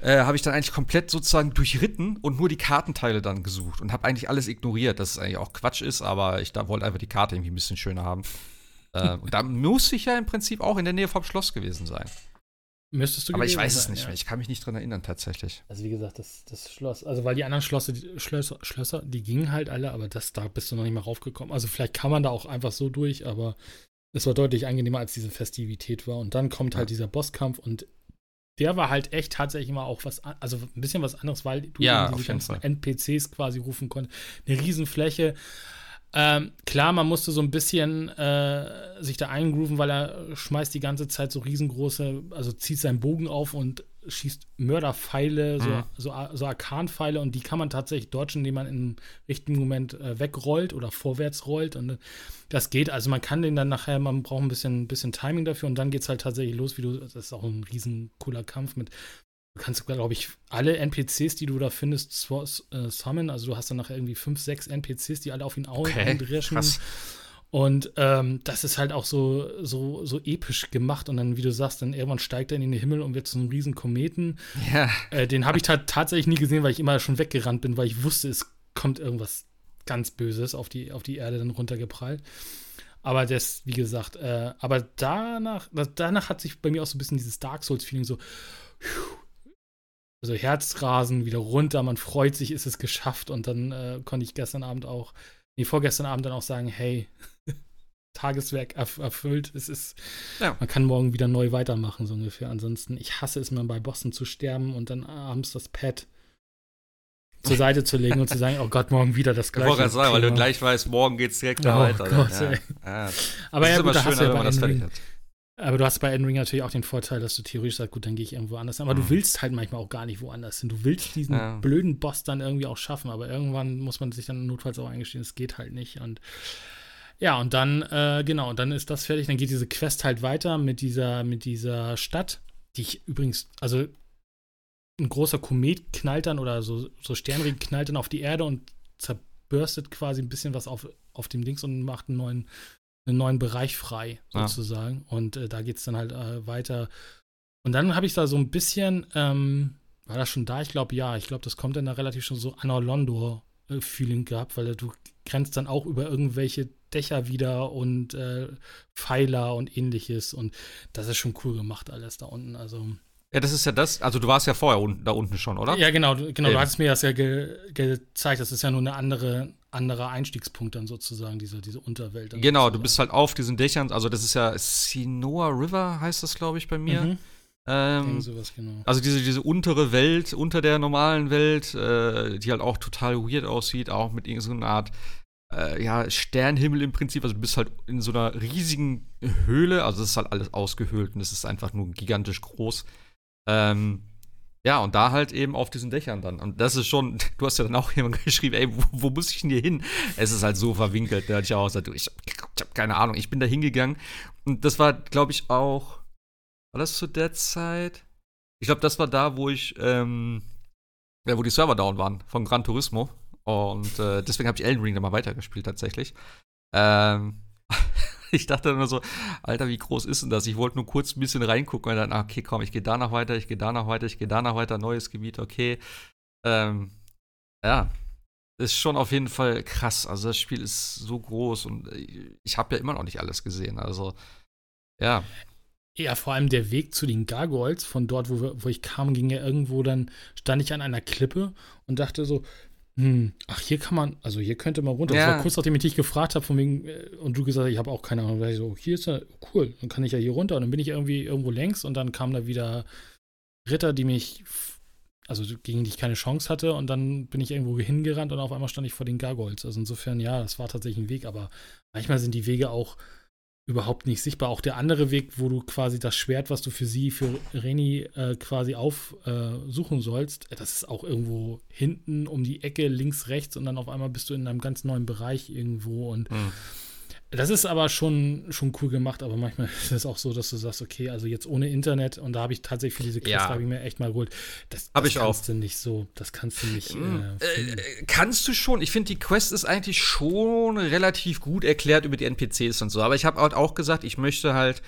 Äh, habe ich dann eigentlich komplett sozusagen durchritten und nur die Kartenteile dann gesucht und habe eigentlich alles ignoriert, dass es eigentlich auch Quatsch ist, aber ich wollte einfach die Karte irgendwie ein bisschen schöner haben. äh, und da muss ich ja im Prinzip auch in der Nähe vom Schloss gewesen sein. Müsstest du Aber ich weiß es sein, nicht ja. mehr. Ich kann mich nicht dran erinnern, tatsächlich. Also wie gesagt, das, das Schloss, also weil die anderen Schlösser, die, Schlösser, Schlösser, die gingen halt alle, aber das, da bist du noch nicht mal raufgekommen. Also vielleicht kann man da auch einfach so durch, aber es war deutlich angenehmer, als diese Festivität war. Und dann kommt halt Ja. dieser Bosskampf und der war halt echt tatsächlich mal auch was, also ein bisschen was anderes, weil du Ja, diese ganzen Fall. NPCs quasi rufen konntest. Eine Riesenfläche. Ähm, klar, man musste so ein bisschen äh, sich da eingrooven, weil er schmeißt die ganze Zeit so riesengroße, also zieht seinen Bogen auf und schießt Mörderpfeile, so, Mhm. so, so Arkanpfeile und die kann man tatsächlich dodgen, indem man im richtigen Moment äh, wegrollt oder vorwärts rollt und äh, das geht. Also man kann den dann nachher, man braucht ein bisschen, bisschen Timing dafür und dann geht es halt tatsächlich los, wie du, das ist auch ein riesen cooler Kampf mit Du kannst, glaube ich, alle NPCs, die du da findest, äh, summen. Also du hast dann nachher irgendwie fünf, sechs NPCs, die alle auf ihn Okay, krass. Und ähm, das ist halt auch so, so, so episch gemacht. Und dann, wie du sagst, dann irgendwann steigt er in den Himmel und wird zu einem riesen Kometen. Ja. Äh, den habe ich ta tatsächlich nie gesehen, weil ich immer schon weggerannt bin, weil ich wusste, es kommt irgendwas ganz Böses auf die, auf die Erde dann runtergeprallt. Aber das, wie gesagt, äh, aber danach, danach hat sich bei mir auch so ein bisschen dieses Dark Souls-Feeling so, also Herzrasen wieder runter, man freut sich, ist es geschafft. Und dann äh, konnte ich gestern Abend auch, nee, vorgestern Abend dann auch sagen, hey, Tageswerk erf erfüllt. Es ist, Ja. man kann morgen wieder neu weitermachen, so ungefähr. Ansonsten, ich hasse es mir bei Bossen zu sterben und dann abends das Pad zur Seite zu legen und zu sagen, oh Gott, morgen wieder das Ich gleiche. wollte gerade sagen, weil du gleich weißt, morgen geht's direkt Oh da weiter. Gott, ja. Ja. Aber das ja, ist gut, immer schöner, wenn man das fertig hat. Aber du hast bei Elden Ring natürlich auch den Vorteil, dass du theoretisch sagst, gut, dann gehe ich irgendwo anders hin. Aber Mhm. du willst halt manchmal auch gar nicht woanders hin. Du willst diesen Ja. blöden Boss dann irgendwie auch schaffen, aber irgendwann muss man sich dann notfalls auch eingestehen, es geht halt nicht. Und ja, und dann, äh, genau, und dann ist das fertig. Dann geht diese Quest halt weiter mit dieser, mit dieser Stadt, die ich übrigens, also ein großer Komet knallt dann oder so, so Sternregen knallt dann auf die Erde und zerbürstet quasi ein bisschen was auf, auf dem Dings und macht einen neuen, einen neuen Bereich frei, Ah. sozusagen. Und äh, da geht es dann halt äh, weiter. Und dann habe ich da so ein bisschen, ähm, war das schon da? Ich glaube, ja. Ich glaube, das kommt dann da relativ schon so Anna Londo-Feeling gehabt, weil du grenzt dann auch über irgendwelche Dächer wieder und äh, Pfeiler und ähnliches. Und das ist schon cool gemacht, alles da unten. Also. Ja, das ist ja das. Also, du warst ja vorher unten, da unten schon, oder? Ja, genau, du- genau. Eben. Du hattest mir das ja ge gezeigt. Das ist ja nur eine andere, anderer Einstiegspunkt dann sozusagen, diese, diese Unterwelt. dann Genau, du sozusagen. bist halt auf diesen Dächern. Also, das ist ja Sinoa River, heißt das, glaube ich, bei mir. Mhm. Ähm, sowas, genau. Also diese, diese untere Welt, unter der normalen Welt, äh, die halt auch total weird aussieht, auch mit irgendeiner Art äh, ja, Sternhimmel im Prinzip. Also du bist halt in so einer riesigen Höhle, also das ist halt alles ausgehöhlt und es ist einfach nur gigantisch groß. Ähm, ja, und da halt eben auf diesen Dächern dann. Und das ist schon, du hast ja dann auch jemand geschrieben, ey, wo, wo muss ich denn hier hin? Es ist halt so verwinkelt. Da hatte ich auch gesagt, ich, ich habe keine Ahnung, ich bin da hingegangen. Und das war, glaube ich, auch war das zu der Zeit? Ich glaube, das war da, wo ich, ähm, ja, wo die Server down waren von Gran Turismo. Und äh, deswegen habe ich Elden Ring dann mal weitergespielt tatsächlich. Ähm, ich dachte nur so, Alter, wie groß ist denn das? Ich wollte nur kurz ein bisschen reingucken und dann, ah, okay, komm, ich gehe da noch weiter, ich gehe da noch weiter, ich gehe da noch weiter, neues Gebiet, okay. Ähm, ja, ist schon auf jeden Fall krass. Also das Spiel ist so groß und ich habe ja immer noch nicht alles gesehen. Also ja. Ja, vor allem der Weg zu den Gargoyles, von dort, wo, wir, wo ich kam, ging ja irgendwo, dann stand ich an einer Klippe und dachte so, hm, ach, hier kann man, also hier könnte man runter. Ja. Das war kurz nachdem ich dich gefragt habe, von wegen, äh, und du gesagt hast, ich habe auch keine Ahnung. Da ich so, hier ist ja cool, dann kann ich ja hier runter. Und dann bin ich irgendwie irgendwo längs und dann kamen da wieder Ritter, die mich also gegen die ich keine Chance hatte und dann bin ich irgendwo hingerannt und auf einmal stand ich vor den Gargoyles. Also insofern, ja, das war tatsächlich ein Weg, aber manchmal sind die Wege auch überhaupt nicht sichtbar. Auch der andere Weg, wo du quasi das Schwert, was du für sie, für Reni äh, quasi aufsuchen äh, sollst, das ist auch irgendwo hinten um die Ecke, links, rechts und dann auf einmal bist du in einem ganz neuen Bereich irgendwo und mhm. Das ist aber schon, schon cool gemacht, aber manchmal ist es auch so, dass du sagst, okay, also jetzt ohne Internet und da habe ich tatsächlich für diese Quest ja. habe ich mir echt mal geholt. Das, das ich kannst auch. du nicht so, das kannst du nicht. Äh, äh, kannst du schon. Ich finde, die Quest ist eigentlich schon relativ gut erklärt über die NPCs und so. Aber ich habe halt auch gesagt, ich möchte halt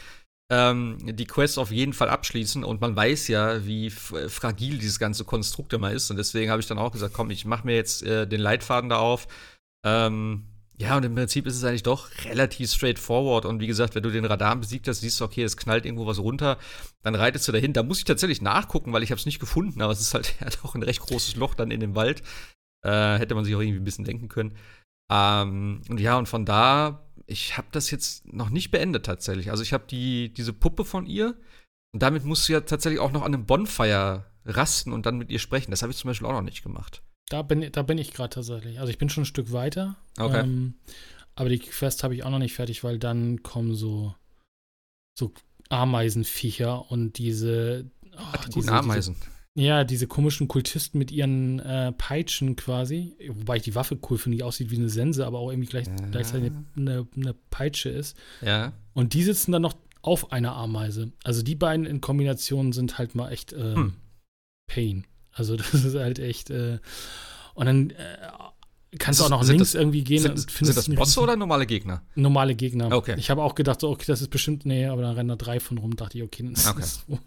ähm, die Quest auf jeden Fall abschließen und man weiß ja, wie fragil dieses ganze Konstrukt immer ist. Und deswegen habe ich dann auch gesagt, komm, ich mache mir jetzt äh, den Leitfaden da auf. Ähm, ja, und im Prinzip ist es eigentlich doch relativ straightforward. Und wie gesagt, wenn du den Radar besiegt hast, siehst du, okay, es knallt irgendwo was runter, dann reitest du dahin. Da muss ich tatsächlich nachgucken, weil ich habe es nicht gefunden, aber es ist halt ja, doch ein recht großes Loch dann in dem Wald. Äh, hätte man sich auch irgendwie ein bisschen denken können. Ähm, und ja, und von da, ich habe das jetzt noch nicht beendet tatsächlich. Also ich habe die, diese Puppe von ihr und damit musst du ja tatsächlich auch noch an einem Bonfire rasten und dann mit ihr sprechen. Das habe ich zum Beispiel auch noch nicht gemacht. Da bin, da bin ich gerade tatsächlich. Also ich bin schon ein Stück weiter. Okay. Ähm, aber die Quest habe ich auch noch nicht fertig, weil dann kommen so, so Ameisenviecher und diese. Oh, Ach, die diese, Ameisen. Diese, ja, diese komischen Kultisten mit ihren äh, Peitschen quasi. Wobei ich die Waffe cool finde, die aussieht wie eine Sense, aber auch irgendwie gleich, ja. gleichzeitig eine, eine Peitsche ist. Ja. Und die sitzen dann noch auf einer Ameise. Also die beiden in Kombination sind halt mal echt äh, hm. Pain. Also das ist halt echt. Äh, und dann äh, kannst du auch noch links das, irgendwie gehen. Sind, und findest sind das Bosse oder normale Gegner? Normale Gegner. Okay. Ich habe auch gedacht, so, okay, das ist bestimmt, nee, aber dann rennen da drei von rum. Dachte ich, okay, das okay. ist so.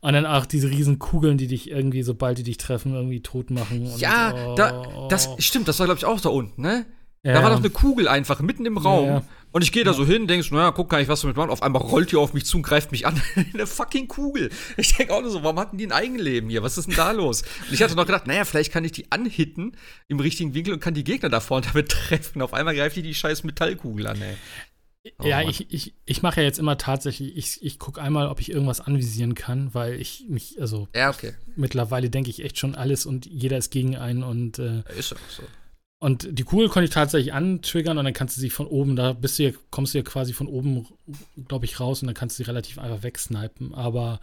Und dann auch diese riesen Kugeln, die dich irgendwie, sobald die dich treffen, irgendwie tot machen. Und, ja, oh, da, das stimmt, das war, glaube ich, auch da unten, ne? Ja. Da war doch eine Kugel einfach mitten im Raum. Ja, Und ich gehe da so hin, denkst, naja, guck gar nicht, was du mit machen. Auf einmal rollt die auf mich zu und greift mich an. eine fucking Kugel. Ich denke auch nur so, warum hatten die ein Eigenleben hier? Was ist denn da los? Und ich hatte noch gedacht, naja, vielleicht kann ich die anhitten im richtigen Winkel und kann die Gegner da vorne damit treffen. Auf einmal greift die die scheiß Metallkugel an, ey. Oh, ja, ich, ich, ich mache ja jetzt immer tatsächlich, ich, ich gucke einmal, ob ich irgendwas anvisieren kann, weil ich mich, also ja, okay. mittlerweile denke ich echt schon alles und jeder ist gegen einen und äh, ist auch so. Und die Kugel konnte ich tatsächlich antriggern und dann kannst du sie von oben, da bist du ja, kommst du ja quasi von oben, glaube ich, raus und dann kannst du sie relativ einfach wegsnipen. Aber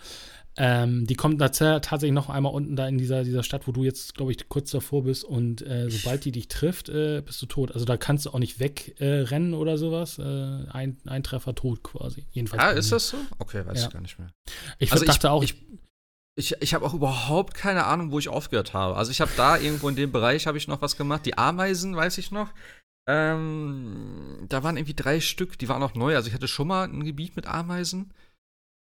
ähm, die kommt tatsächlich noch einmal unten da in dieser, dieser Stadt, wo du jetzt, glaube ich, kurz davor bist. Und äh, sobald die dich trifft, äh, bist du tot. Also da kannst du auch nicht wegrennen äh, oder sowas. Äh, ein, ein Treffer tot quasi. Jedenfalls. Ah, ist das so? Okay, weiß ja. ich gar nicht mehr. Ich also dachte ich, auch, ich, ich, ich habe auch überhaupt keine Ahnung, wo ich aufgehört habe. Also ich habe da irgendwo in dem Bereich habe ich noch was gemacht. Die Ameisen, weiß ich noch. Ähm, da waren irgendwie drei Stück, die waren auch neu. Also ich hatte schon mal ein Gebiet mit Ameisen.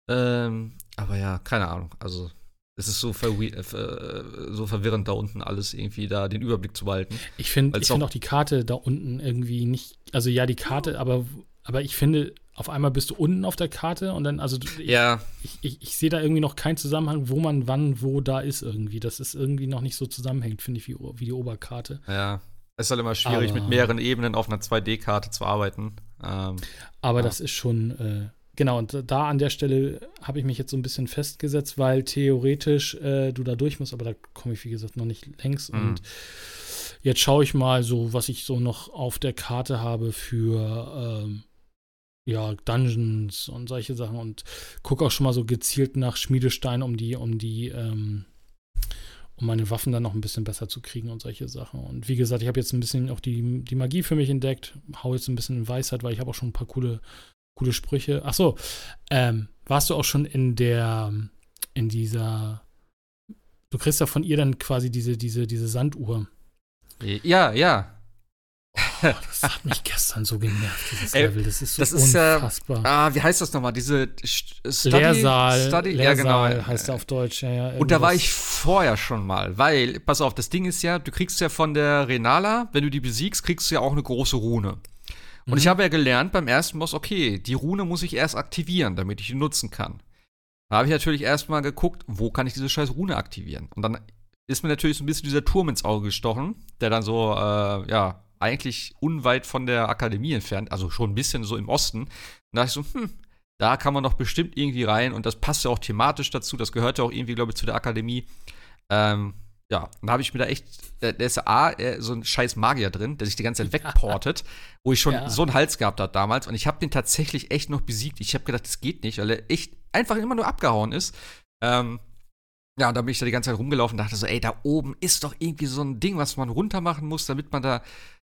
Ähm, aber ja, keine Ahnung. Also es ist so, äh, so verwirrend da unten alles irgendwie da den Überblick zu behalten. Ich finde ich find auch die Karte da unten irgendwie nicht, also ja, die Karte, aber, aber ich finde, auf einmal bist du unten auf der Karte und dann, also ich, ja. ich, ich, ich sehe da irgendwie noch keinen Zusammenhang, wo man wann, wo da ist irgendwie. Das ist irgendwie noch nicht so zusammenhängt, finde ich, wie, wie die Oberkarte. Ja. Es ist halt immer schwierig, aber, mit mehreren Ebenen auf einer 2D-Karte zu arbeiten. Ähm, aber ja. das ist schon, äh, genau, und da an der Stelle habe ich mich jetzt so ein bisschen festgesetzt, weil theoretisch äh, du da durch musst, aber da komme ich, wie gesagt, noch nicht längs. Mhm. Und jetzt schaue ich mal so, was ich so noch auf der Karte habe für ähm, ja, Dungeons und solche Sachen und gucke auch schon mal so gezielt nach Schmiedesteinen, um die, um die, ähm, um meine Waffen dann noch ein bisschen besser zu kriegen und solche Sachen. Und wie gesagt, ich habe jetzt ein bisschen auch die, die Magie für mich entdeckt, hau jetzt ein bisschen in Weisheit, weil ich habe auch schon ein paar coole, coole Sprüche. Ach so, ähm, warst du auch schon in der, in dieser, du kriegst ja von ihr dann quasi diese, diese, diese Sanduhr. Ja, ja. das hat mich gestern so genervt, dieses Ey, Level. Das ist so das ist ja, unfassbar. ah, wie heißt das nochmal? Diese St- Study, Lehrsaal, Study, ja Lehrsaal genau. heißt er auf Deutsch. Ja, ja, Und da war ich vorher schon mal, weil, pass auf, das Ding ist ja, du kriegst ja von der Renala, wenn du die besiegst, kriegst du ja auch eine große Rune. Und ich habe ja gelernt beim ersten Boss, okay, die Rune muss ich erst aktivieren, damit ich die nutzen kann. Da habe ich natürlich erstmal geguckt, wo kann ich diese scheiß Rune aktivieren? Und dann ist mir natürlich so ein bisschen dieser Turm ins Auge gestochen, der dann so, äh, ja, eigentlich unweit von der Akademie entfernt, also schon ein bisschen so im Osten. Und da dachte ich so, hm, da kann man doch bestimmt irgendwie rein und das passt ja auch thematisch dazu, das gehört ja auch irgendwie, glaube ich, zu der Akademie. Ähm, ja, und da habe ich mir da echt, da ist A, äh, so ein scheiß Magier drin, der sich die ganze Zeit wegportet, wo ich schon Ja. so einen Hals gehabt habe damals und ich habe den tatsächlich echt noch besiegt. Ich habe gedacht, das geht nicht, weil er echt einfach immer nur abgehauen ist. Ähm, ja, und da bin ich da die ganze Zeit rumgelaufen und dachte so, ey, da oben ist doch irgendwie so ein Ding, was man runter machen muss, damit man da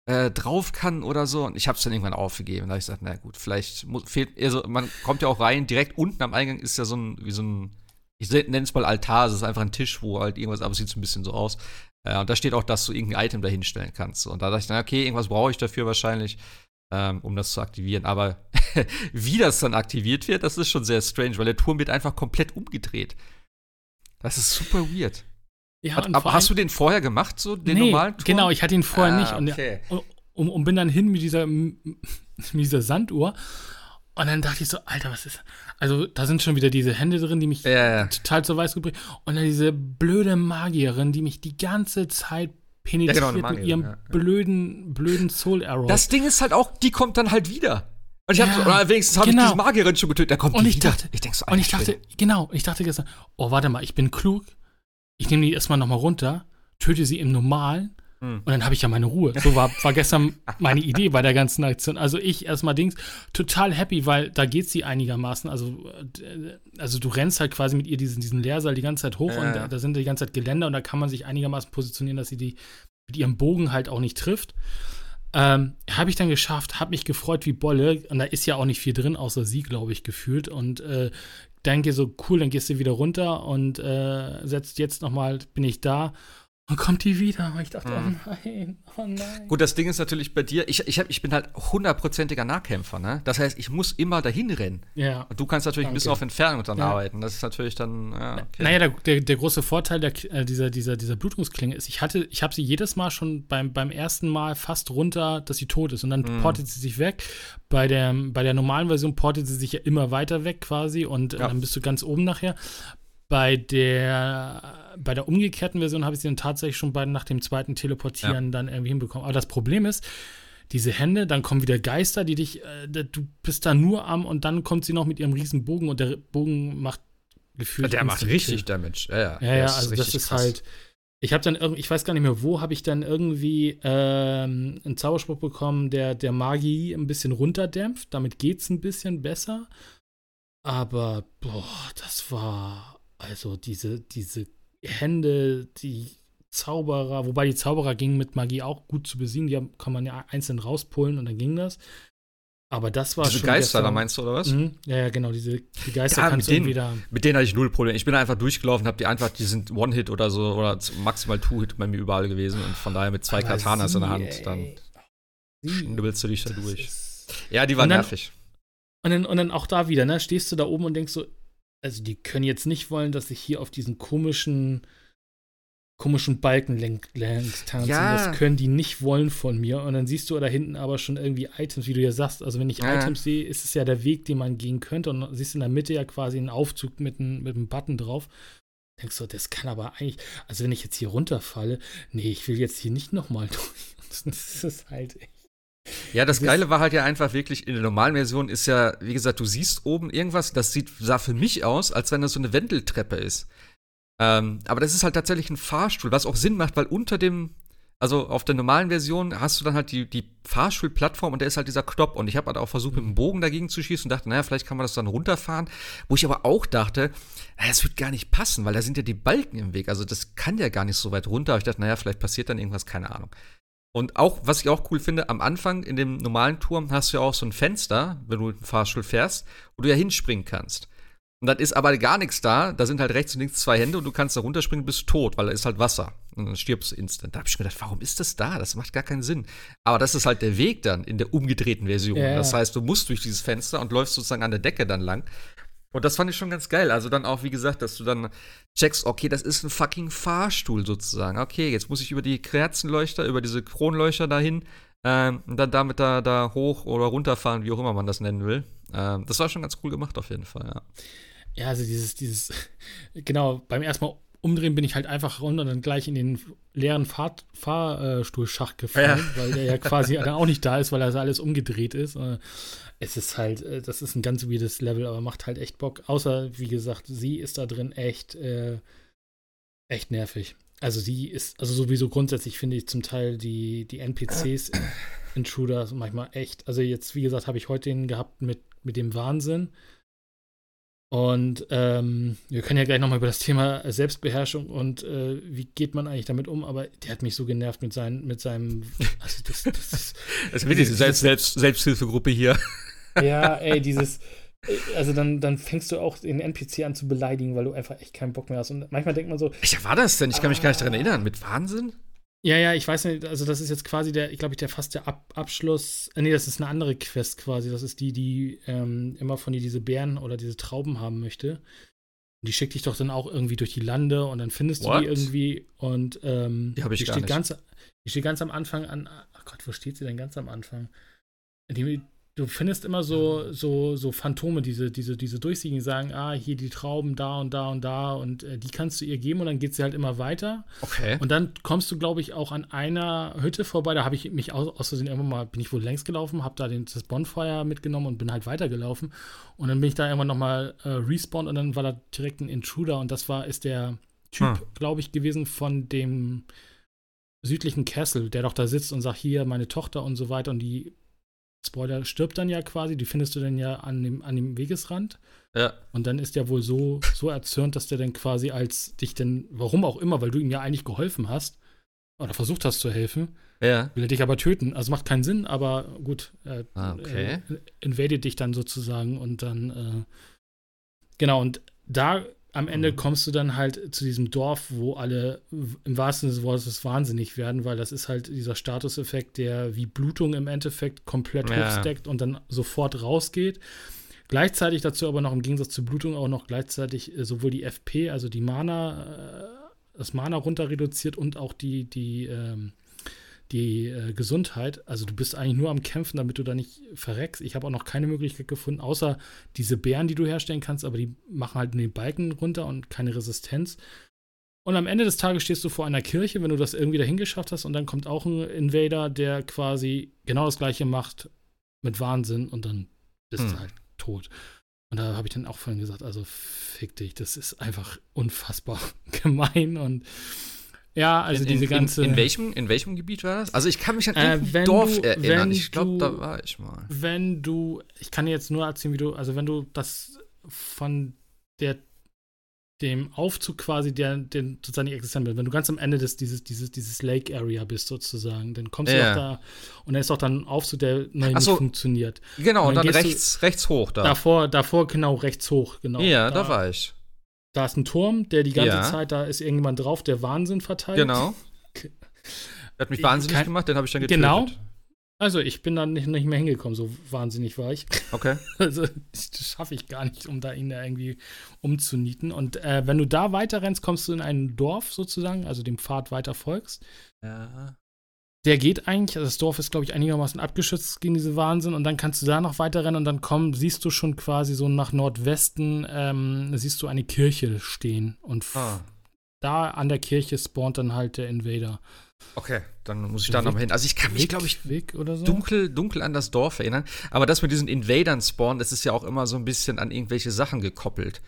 äh, drauf kann oder so. Und ich habe es dann irgendwann aufgegeben. Da habe ich gesagt, na gut, vielleicht muss, fehlt, also man kommt ja auch rein, direkt unten am Eingang ist ja so ein, wie so ein, ich nenne es mal Altar, es ist einfach ein Tisch, wo halt irgendwas, aber sieht so ein bisschen so aus. Äh, und da steht auch, dass du irgendein Item da hinstellen kannst. Und da dachte ich, na okay, irgendwas brauche ich dafür wahrscheinlich, ähm, um das zu aktivieren. Aber wie das dann aktiviert wird, das ist schon sehr strange, weil der Turm wird einfach komplett umgedreht. Das ist super weird. Ja, Hat, aber hast du den vorher gemacht, so den nee, normalen Turm? Genau, ich hatte ihn vorher Ah, nicht. Und, okay. und, und, bin dann hin mit dieser, mit dieser Sanduhr. Und dann dachte ich so, Alter, was ist. Also, da sind schon wieder diese Hände drin, die mich Ja, ja. total zu weiß gebracht Und dann diese blöde Magierin, die mich die ganze Zeit penetriert genau, eine mit ihrem ja, ja. blöden, blöden Soul Arrow. Das Ding ist halt auch, die kommt dann halt wieder. Und ich hab Ja, oder wenigstens habe genau. ich diese Magierin schon getötet, da kommt und die ich wieder. dachte, ich denk so, und ich Alter dachte, genau, ich dachte gestern, oh, warte mal, ich bin klug. Ich nehme die erstmal nochmal runter, töte sie im Normalen Hm. und dann habe ich ja meine Ruhe. So war, war gestern meine Idee bei der ganzen Aktion. Also ich erstmal Dings, total happy, weil da geht sie einigermaßen. Also, äh, also du rennst halt quasi mit ihr diesen, diesen Lehrsaal die ganze Zeit hoch Ja, und da, da sind die ganze Zeit Geländer und da kann man sich einigermaßen positionieren, dass sie die mit ihrem Bogen halt auch nicht trifft. Ähm, habe ich dann geschafft, habe mich gefreut wie Bolle und da ist ja auch nicht viel drin, außer sie, glaube ich, gefühlt und äh, denke so, cool, dann gehst du wieder runter und äh, setzt jetzt nochmal, bin ich da und kommt die wieder. Und ich dachte, Mhm. oh nein, oh nein. Gut, das Ding ist natürlich bei dir, ich, ich, hab, ich bin halt hundertprozentiger Nahkämpfer, ne? Das heißt, ich muss immer dahin rennen. Ja. Und du kannst natürlich ein bisschen Danke. auf Entfernung dann Ja. arbeiten. Das ist natürlich dann, ja, okay. Naja, der, der, der große Vorteil der, äh, dieser, dieser, dieser Blutungsklinge ist, ich hatte, ich habe sie jedes Mal schon beim, beim ersten Mal fast runter, dass sie tot ist. Und dann Mhm. portet sie sich weg. Bei der, bei der normalen Version portet sie sich ja immer weiter weg quasi und äh, Ja. dann bist du ganz oben nachher. Bei der, bei der umgekehrten Version habe ich sie dann tatsächlich schon bei, nach dem zweiten Teleportieren dann irgendwie hinbekommen. Aber das Problem ist, diese Hände, dann kommen wieder Geister, die dich, äh, du bist da nur am und dann kommt sie noch mit ihrem riesen Bogen und der Bogen macht gefühlt. der macht richtig. Damage. Ja, ja. Ja, ja, also das ist krass. halt. Ich habe dann irgendwie, ich weiß gar nicht mehr, wo habe ich dann irgendwie ähm, einen Zauberspruch bekommen, der der Magie ein bisschen runterdämpft. Damit geht's ein bisschen besser. Aber boah, das war also diese diese Hände, die Zauberer, wobei die Zauberer gingen mit Magie auch gut zu besiegen. Die haben, kann man ja einzeln rauspullen und dann ging das. Aber das war Diese schon Geister, da meinst du, oder was? Mhm, ja, ja, genau, diese die Geister Ja, kannst mit du denen- entweder Mit denen hatte ich null Probleme. Ich bin einfach durchgelaufen, hab die einfach, die sind One-Hit oder so oder maximal Two-Hit bei mir überall gewesen und von daher mit zwei Aber Katanas in der sie, Hand, dann. Sie, schnibbelst du dich da durch. Ja, die war Und dann- nervig. Und dann, und dann auch da wieder, ne, stehst du da oben und denkst so, also die können jetzt nicht wollen, dass ich hier auf diesen komischen, komischen Balken lenk, tanze. Ja. Das können die nicht wollen von mir. Und dann siehst du da hinten aber schon irgendwie Items, wie du ja sagst. Also wenn ich Ja. Items sehe, ist es ja der Weg, den man gehen könnte. Und siehst in der Mitte ja quasi einen Aufzug mit einem, mit einem Button drauf. Denkst du, das kann aber eigentlich, also wenn ich jetzt hier runterfalle, nee, ich will jetzt hier nicht nochmal durch. Das ist halt echt. Ja, das Geile war halt ja einfach wirklich, in der normalen Version ist ja, wie gesagt, du siehst oben irgendwas, das sieht, sah für mich aus, als wenn das so eine Wendeltreppe ist. Ähm, aber das ist halt tatsächlich ein Fahrstuhl, was auch Sinn macht, weil unter dem, also auf der normalen Version hast du dann halt die, die Fahrstuhlplattform und da ist halt dieser Knopf. Und ich habe halt auch versucht, mit dem Bogen dagegen zu schießen und dachte, naja, vielleicht kann man das dann runterfahren. Wo ich aber auch dachte, naja, das wird gar nicht passen, weil da sind ja die Balken im Weg. Also das kann ja gar nicht so weit runter. Aber ich dachte, naja, vielleicht passiert dann irgendwas, keine Ahnung. Und auch, was ich auch cool finde, am Anfang in dem normalen Turm hast du ja auch so ein Fenster, wenn du mit dem Fahrstuhl fährst, wo du ja hinspringen kannst. Und dann ist aber gar nichts da. Da sind halt rechts und links zwei Hände und du kannst da runterspringen, bist tot, weil da ist halt Wasser. und dann stirbst du instant. Da habe ich mir gedacht, warum ist das da? Das macht gar keinen Sinn. Aber das ist halt der Weg dann in der umgedrehten Version. Ja. Das heißt, du musst durch dieses Fenster und läufst sozusagen an der Decke dann lang. Und das fand ich schon ganz geil. Also dann auch, wie gesagt, dass du dann checkst, okay, das ist ein fucking Fahrstuhl sozusagen. Okay, jetzt muss ich über die Kerzenleuchter, über diese Kronleuchter dahin ähm, und dann damit da, da hoch oder runterfahren, wie auch immer man das nennen will. Ähm, das war schon ganz cool gemacht auf jeden Fall, ja. Ja, also dieses, dieses, genau, beim ersten Mal umdrehen bin ich halt einfach runter und dann gleich in den leeren Fahr Fahrstuhlschacht gefallen, Ja. weil der ja quasi dann auch nicht da ist, weil das alles umgedreht ist. Es ist halt, äh, das ist ein ganz weirdes Level, aber macht halt echt Bock. Außer, wie gesagt, sie ist da drin echt, äh, echt nervig. Also sie ist, also sowieso grundsätzlich finde ich zum Teil die, die NPCs Intruders manchmal echt. Also jetzt, wie gesagt, habe ich heute den gehabt mit, mit dem Wahnsinn. Und ähm, wir können ja gleich nochmal über das Thema Selbstbeherrschung und äh, wie geht man eigentlich damit um, aber der hat mich so genervt mit, seinen, mit seinem. Also das, das ist, Das wird diese Selbst Selbst Selbsthilfegruppe hier. Ja, ey, dieses. Also dann, dann fängst du auch den NPC an zu beleidigen, weil du einfach echt keinen Bock mehr hast. Und manchmal denkt man so, Ich war das denn? Ich kann mich gar nicht daran erinnern. Mit Wahnsinn? Ja, ja, ich weiß nicht, also das ist jetzt quasi der, ich glaube, ich der fast der Ab Abschluss. Äh, nee, das ist eine andere Quest quasi. Das ist die, die ähm, immer von dir diese Beeren oder diese Trauben haben möchte. Und die schickt dich doch dann auch irgendwie durch die Lande und dann findest du What? die irgendwie und ähm, Die hab ich die gar steht nicht. ganz, die steht ganz am Anfang an. Ach Gott, wo steht sie denn ganz am Anfang? Die, du findest immer so, so, so Phantome, diese, diese, diese durchsichtigen, die sagen, ah, hier die Trauben da und da und da und äh, die kannst du ihr geben und dann geht sie halt immer weiter. Okay. Und dann kommst du, glaube ich, auch an einer Hütte vorbei. Da habe ich mich aus, aus Versehen irgendwann mal, bin ich wohl längs gelaufen, habe da den, das Bonfire mitgenommen und bin halt weitergelaufen. Und dann bin ich da irgendwann nochmal äh, respawned und dann war da direkt ein Intruder und das war, ist der Typ, Hm. glaube ich, gewesen von dem südlichen Castle, der doch da sitzt und sagt, hier, meine Tochter und so weiter. Und die, Spoiler, stirbt dann ja quasi, die findest du dann ja an dem, an dem Wegesrand. ja. Und dann ist der wohl so, so erzürnt, dass der dann quasi als dich denn, warum auch immer, weil du ihm ja eigentlich geholfen hast oder versucht hast zu helfen, Ja. will er dich aber töten. Also macht keinen Sinn, aber gut, er Ah, okay. äh, invadet dich dann sozusagen und dann, äh, genau, und da am Ende kommst du dann halt zu diesem Dorf, wo alle im wahrsten Sinne des Wortes wahnsinnig werden, weil das ist halt dieser Statuseffekt, der wie Blutung im Endeffekt komplett Ja. hochsteckt und dann sofort rausgeht. Gleichzeitig dazu aber noch im Gegensatz zur Blutung auch noch gleichzeitig äh, sowohl die FP, also die Mana, äh, das Mana runter reduziert und auch die, die, ähm, die äh, Gesundheit. Also du bist eigentlich nur am Kämpfen, damit du da nicht verreckst. Ich habe auch noch keine Möglichkeit gefunden, außer diese Bären, die du herstellen kannst, aber die machen halt den Balken runter und keine Resistenz. Und am Ende des Tages stehst du vor einer Kirche, wenn du das irgendwie dahin geschafft hast, und dann kommt auch ein Invader, der quasi genau das gleiche macht mit Wahnsinn und dann bist du Hm. halt tot. Und da habe ich dann auch vorhin gesagt, also fick dich, das ist einfach unfassbar gemein und ja, also in, diese in, ganze. In, in, welchem, in welchem Gebiet war das? Also ich kann mich an Äh, irgendein wenn Dorf du- erinnern. Ich glaube, du- da war ich mal. wenn du, ich kann dir jetzt nur erzählen, wie du, also wenn du das von der dem Aufzug quasi, der, den sozusagen nicht existent wird, wenn du ganz am Ende des, dieses, dieses, dieses Lake Area bist sozusagen, dann kommst du Ja. doch da und da ist doch dann ein Aufzug, der Ach nicht so. funktioniert. Genau, und dann dann, gehst du- rechts, rechts hoch da. Davor, davor genau rechts hoch, genau. ja, da, war ich. Da ist ein Turm, der die ganze Ja. Zeit, da ist irgendjemand drauf, der Wahnsinn verteilt. Genau. Der hat mich Ich- wahnsinnig kein- gemacht, den habe ich dann getötet. Genau. Also ich bin dann nicht, nicht mehr hingekommen, so wahnsinnig war ich. Okay. Also das schaffe ich gar nicht, um da ihn da irgendwie umzunieten. Und äh, wenn du da weiter rennst, kommst du in ein Dorf sozusagen, also dem Pfad weiter folgst. Ja. Der geht eigentlich, also das Dorf ist, glaube ich, einigermaßen abgeschützt gegen diese Wahnsinn. Und dann kannst du da noch weiter rennen und dann komm, siehst du schon quasi so nach Nordwesten, ähm, siehst du eine Kirche stehen. Und Ah. da an der Kirche spawnt dann halt der Invader. Okay, dann muss ich da nochmal hin. Also ich kann mich, glaube ich, Weg oder so. dunkel, dunkel an das Dorf erinnern. Aber das mit diesen Invadern spawnen, das ist ja auch immer so ein bisschen an irgendwelche Sachen gekoppelt.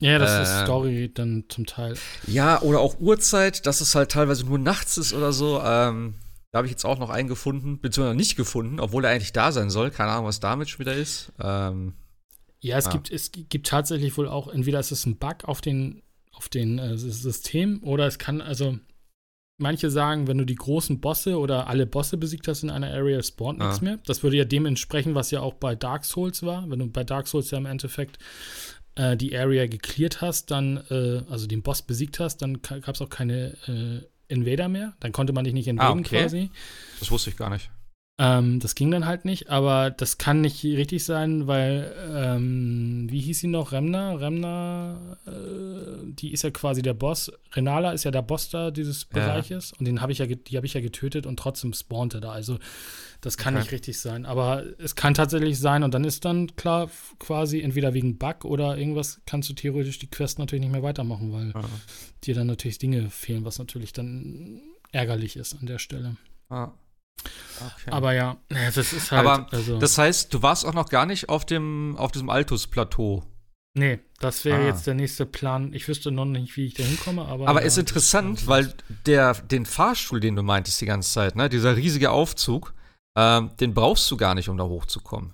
Ja, das Äh, ist Story dann zum Teil. Ja, oder auch Uhrzeit, dass es halt teilweise nur nachts ist oder so. Ähm, da habe ich jetzt auch noch einen gefunden, beziehungsweise nicht gefunden, obwohl er eigentlich da sein soll. Keine Ahnung, was damit schon wieder ist. Ähm, Ja, es, Ah. gibt, es gibt tatsächlich wohl auch, entweder ist es ein Bug auf den, auf den äh, System oder es kann, also manche sagen, wenn du die großen Bosse oder alle Bosse besiegt hast in einer Area, spawnt nichts Ah. mehr. Das würde ja dem entsprechen, was ja auch bei Dark Souls war. Wenn du bei Dark Souls ja im Endeffekt äh, die Area gecleart hast, dann, äh, also den Boss besiegt hast, dann gab es auch keine äh, Invader mehr. Dann konnte man dich nicht invaden Ah, okay. quasi. Das wusste ich gar nicht. Ähm, das ging dann halt nicht, aber das kann nicht richtig sein, weil, ähm, wie hieß sie noch? Remna? Remna, äh, die ist ja quasi der Boss. Renala ist ja der Boss da dieses Ja. Bereiches und den habe ich ja, die habe ich ja getötet und trotzdem spawnte da. Also das kann Okay. nicht richtig sein. Aber es kann tatsächlich sein und dann ist dann klar quasi entweder wegen Bug oder irgendwas kannst du theoretisch die Quest natürlich nicht mehr weitermachen, weil Ja. dir dann natürlich Dinge fehlen, was natürlich dann ärgerlich ist an der Stelle. Ah. Okay. Aber ja, das ist halt. Aber also, das heißt, du warst auch noch gar nicht auf dem auf diesem Altus-Plateau. nee, das wäre Ah. jetzt der nächste Plan. Ich wüsste noch nicht, wie ich da hinkomme, aber. Aber ja, ist interessant, weil der den Fahrstuhl, den du meintest die ganze Zeit, ne, dieser riesige Aufzug, ähm, den brauchst du gar nicht, um da hochzukommen.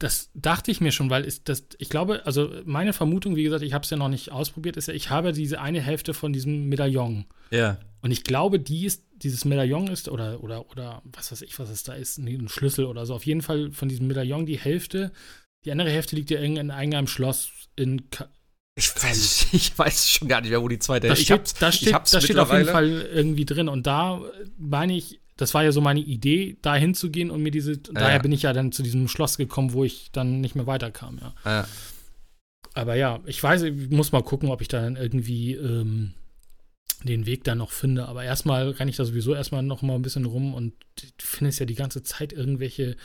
Das dachte ich mir schon, weil ist das, ich glaube, also meine Vermutung, wie gesagt, ich habe es ja noch nicht ausprobiert, ist ja, ich habe diese eine Hälfte von diesem Medaillon. Ja. Und ich glaube, die ist, dieses Medaillon ist, oder, oder, oder was weiß ich, was es da ist, ein Schlüssel oder so. Auf jeden Fall von diesem Medaillon die Hälfte. Die andere Hälfte liegt ja irgend in irgendeinem Schloss in Ka Ich weiß, ich weiß schon gar nicht mehr, wo die zweite Das ich steht, hab's- das ich steht, hab's das steht auf jeden. Fall irgendwie drin. Und da meine ich, das war ja so meine Idee, da hinzugehen und mir diese, daher bin ich ja dann zu diesem Schloss gekommen, wo ich dann nicht mehr weiterkam, ja. Ja. Aber ja, ich weiß, ich muss mal gucken, ob ich da dann irgendwie ähm, den Weg dann noch finde. Aber erstmal renne ich da sowieso erstmal noch mal ein bisschen rum und du findest ja die ganze Zeit irgendwelche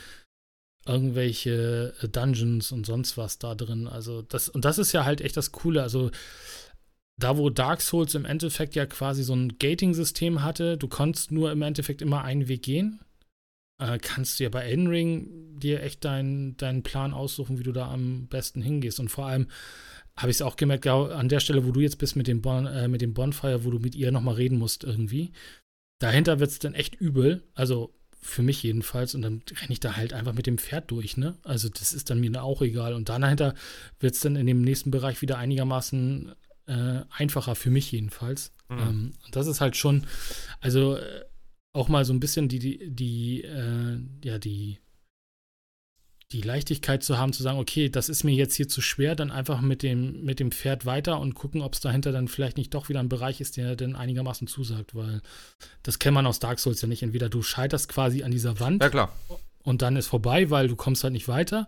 irgendwelche äh, Dungeons und sonst was da drin. Also das und das ist ja halt echt das Coole. Also da, wo Dark Souls im Endeffekt ja quasi so ein Gating-System hatte, du konntest nur im Endeffekt immer einen Weg gehen, äh, kannst du ja bei Elden Ring dir echt deinen Plan aussuchen, wie du da am besten hingehst. Und vor allem habe ich es auch gemerkt, an der Stelle, wo du jetzt bist mit dem, bon, äh, mit dem Bonfire, wo du mit ihr nochmal reden musst irgendwie. Dahinter wird es dann echt übel. Also für mich jedenfalls. Und dann renne ich da halt einfach mit dem Pferd durch, ne? Also das ist dann mir auch egal. Und dann dahinter wird es dann in dem nächsten Bereich wieder einigermaßen äh, einfacher für mich jedenfalls. Mhm. Ähm, und das ist halt schon, also äh, auch mal so ein bisschen die, die, die äh, ja, die, die Leichtigkeit zu haben, zu sagen, okay, das ist mir jetzt hier zu schwer, dann einfach mit dem, mit dem Pferd weiter und gucken, ob es dahinter dann vielleicht nicht doch wieder ein Bereich ist, der dann einigermaßen zusagt, weil das kennt man aus Dark Souls ja nicht. Entweder du scheiterst quasi an dieser Wand ja, klar. und dann ist vorbei, weil du kommst halt nicht weiter.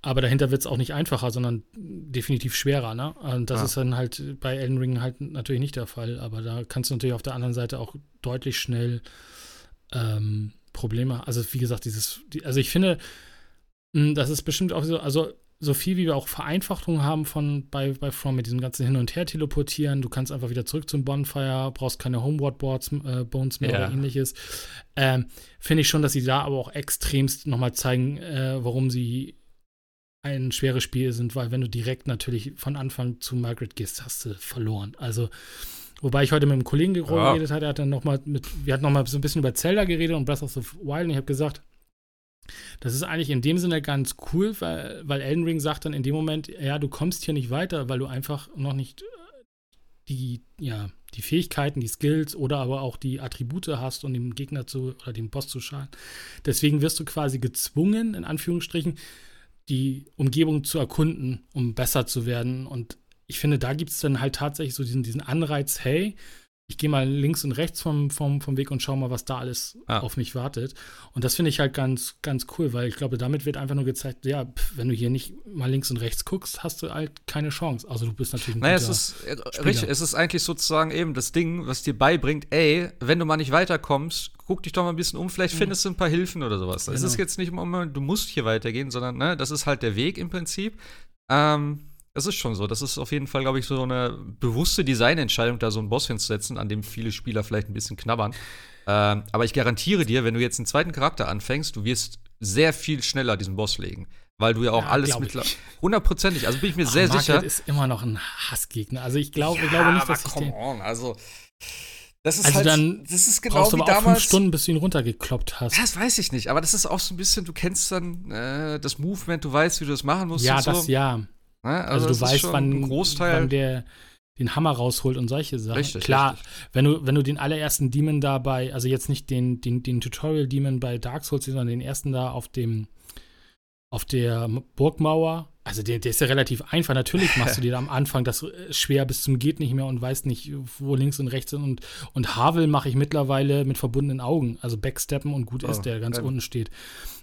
Aber dahinter wird es auch nicht einfacher, sondern definitiv schwerer, ne? Und das Ja. ist dann halt bei Elden Ring halt natürlich nicht der Fall. Aber da kannst du natürlich auf der anderen Seite auch deutlich schnell ähm, Probleme. Also wie gesagt, dieses, die, also ich finde, mh, das ist bestimmt auch so, also so viel wie wir auch Vereinfachungen haben von bei, bei From mit diesem ganzen Hin und Her teleportieren, du kannst einfach wieder zurück zum Bonfire, brauchst keine Homeward Boards, äh, Bones mehr Ja. oder ähnliches. Ähm, finde ich schon, dass sie da aber auch extremst nochmal zeigen, äh, warum sie ein schweres Spiel sind, weil wenn du direkt natürlich von Anfang zu Margaret gehst, hast du verloren. Also, wobei ich heute mit einem Kollegen ge- Ja. geredet hatte, er hat dann noch mal mit, wir hatten noch mal so ein bisschen über Zelda geredet und Breath of the Wild und ich habe gesagt, das ist eigentlich in dem Sinne ganz cool, weil, weil Elden Ring sagt dann in dem Moment, ja, du kommst hier nicht weiter, weil du einfach noch nicht äh, die, ja, die Fähigkeiten, die Skills oder aber auch die Attribute hast, um dem Gegner zu oder dem Boss zu schaden. Deswegen wirst du quasi gezwungen, in Anführungsstrichen, die Umgebung zu erkunden, um besser zu werden. Und ich finde, da gibt es dann halt tatsächlich so diesen, diesen Anreiz, hey, ich gehe mal links und rechts vom, vom, vom Weg und schau mal, was da alles Ah. auf mich wartet. Und das finde ich halt ganz, ganz cool, weil ich glaube, damit wird einfach nur gezeigt, ja, pf, wenn du hier nicht mal links und rechts guckst, hast du halt keine Chance. Also du bist natürlich ein Naja, es ist äh, Spieler. richtig, es ist eigentlich sozusagen eben das Ding, was dir beibringt, ey, wenn du mal nicht weiterkommst, guck dich doch mal ein bisschen um, vielleicht findest du ein paar Hilfen oder sowas. Es Genau. ist jetzt nicht immer, du musst hier weitergehen, sondern ne, das ist halt der Weg im Prinzip. Ähm, das ist schon so. Das ist auf jeden Fall, glaube ich, so eine bewusste Designentscheidung, da so einen Boss hinzusetzen, an dem viele Spieler vielleicht ein bisschen knabbern. Ähm, aber ich garantiere dir, wenn du jetzt einen zweiten Charakter anfängst, du wirst sehr viel schneller diesen Boss legen. Weil du ja auch Ja, alles ich. mittlerweile. Hundertprozentig, also bin ich mir Ach, sehr Margaret sicher. ist immer noch ein Hassgegner. Also ich glaube, glaube nicht, dass ich den. on, also das ist Also halt, dann das ist genau brauchst du wie aber auch fünf damals. Stunden, bis du ihn runtergekloppt hast. Das weiß ich nicht, aber das ist auch so ein bisschen, du kennst dann äh, das Movement, du weißt, wie du das machen musst. Ja, und so. das ja. Ne? Also, das du weißt, wann, Großteil. wann der den Hammer rausholt und solche Sachen. Richtig, Klar, richtig. wenn du wenn du den allerersten Demon da bei, also jetzt nicht den den, den Tutorial Demon bei Dark Souls, sondern den ersten da auf dem auf der Burgmauer Also der, der ist ja relativ einfach. Natürlich machst du dir da am Anfang das äh, schwer bis zum geht nicht mehr und weißt nicht, wo links und rechts sind. Und, und Havel mache ich mittlerweile mit verbundenen Augen. Also Backsteppen und gut oh, ist, der ganz ähm. unten steht.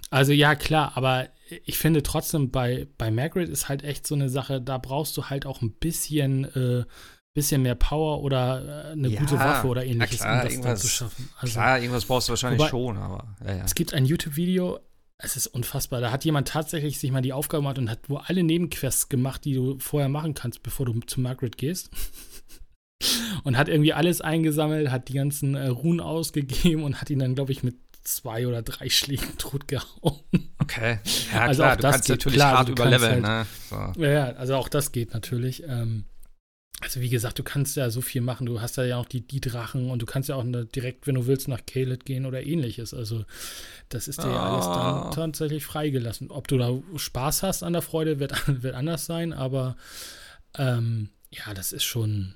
Also ja, klar, aber ich finde trotzdem bei, bei Margaret ist halt echt so eine Sache, da brauchst du halt auch ein bisschen, äh, bisschen mehr Power oder äh, eine ja, gute Waffe oder ähnliches, klar, um das dann zu schaffen. Also, klar, irgendwas brauchst du wahrscheinlich wobei, schon, aber ja, ja. Es gibt ein YouTube-Video, es ist unfassbar. Da hat jemand tatsächlich sich mal die Aufgabe gemacht und hat wo alle Nebenquests gemacht, die du vorher machen kannst, bevor du zu Margaret gehst. und hat irgendwie alles eingesammelt, hat die ganzen äh, Runen ausgegeben und hat ihn dann, glaube ich, mit zwei oder drei Schlägen tot gehauen. Okay. Ja, also klar, auch das kannst geht, natürlich klar, hart überleveln, halt, ne? So. Ja, also auch das geht natürlich. Ähm, also wie gesagt, du kannst ja so viel machen. Du hast ja auch die, die Drachen und du kannst ja auch eine, direkt, wenn du willst, nach Kaled gehen oder ähnliches. Also das ist dir ja alles dann ah. tatsächlich freigelassen. Ob du da Spaß hast an der Freude, wird, wird anders sein, aber ähm, ja, das ist schon,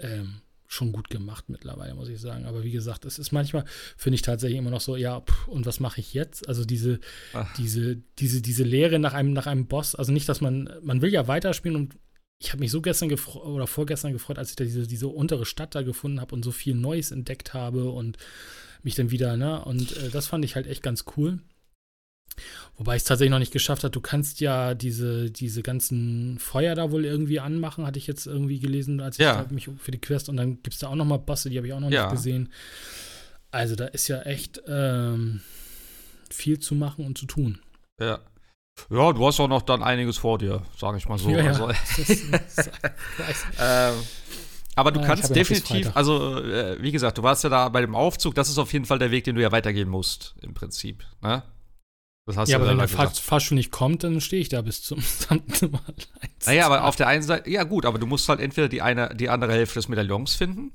ähm, schon gut gemacht mittlerweile, muss ich sagen. Aber wie gesagt, es ist manchmal, finde ich tatsächlich immer noch so, ja, pff, und was mache ich jetzt? Also diese, diese, diese, diese Lehre nach einem, nach einem Boss, also nicht, dass man, man will ja weiterspielen und ich habe mich so gestern oder vorgestern gefreut, als ich da diese, diese untere Stadt da gefunden habe und so viel Neues entdeckt habe und mich dann wieder, ne? Und äh, das fand ich halt echt ganz cool. Wobei ich es tatsächlich noch nicht geschafft habe. Du kannst ja diese, diese ganzen Feuer da wohl irgendwie anmachen, hatte ich jetzt irgendwie gelesen, als ja. ich mich für die Quest. Und dann gibt es da auch noch mal Bosse, die habe ich auch noch ja. nicht gesehen. Also da ist ja echt ähm, viel zu machen und zu tun. Ja. Ja, du hast auch noch dann einiges vor dir, sage ich mal so. Ja, ja. Also, ähm, aber du ja, kannst definitiv, also äh, wie gesagt, du warst ja da bei dem Aufzug, das ist auf jeden Fall der Weg, den du ja weitergehen musst, im Prinzip. Ne? Das hast ja, aber wenn der Fahrstuhl nicht kommt, dann stehe ich da bis zum Nummer Naja, aber auf der einen Seite, ja gut, aber du musst halt entweder die eine, die andere Hälfte des Medaillons finden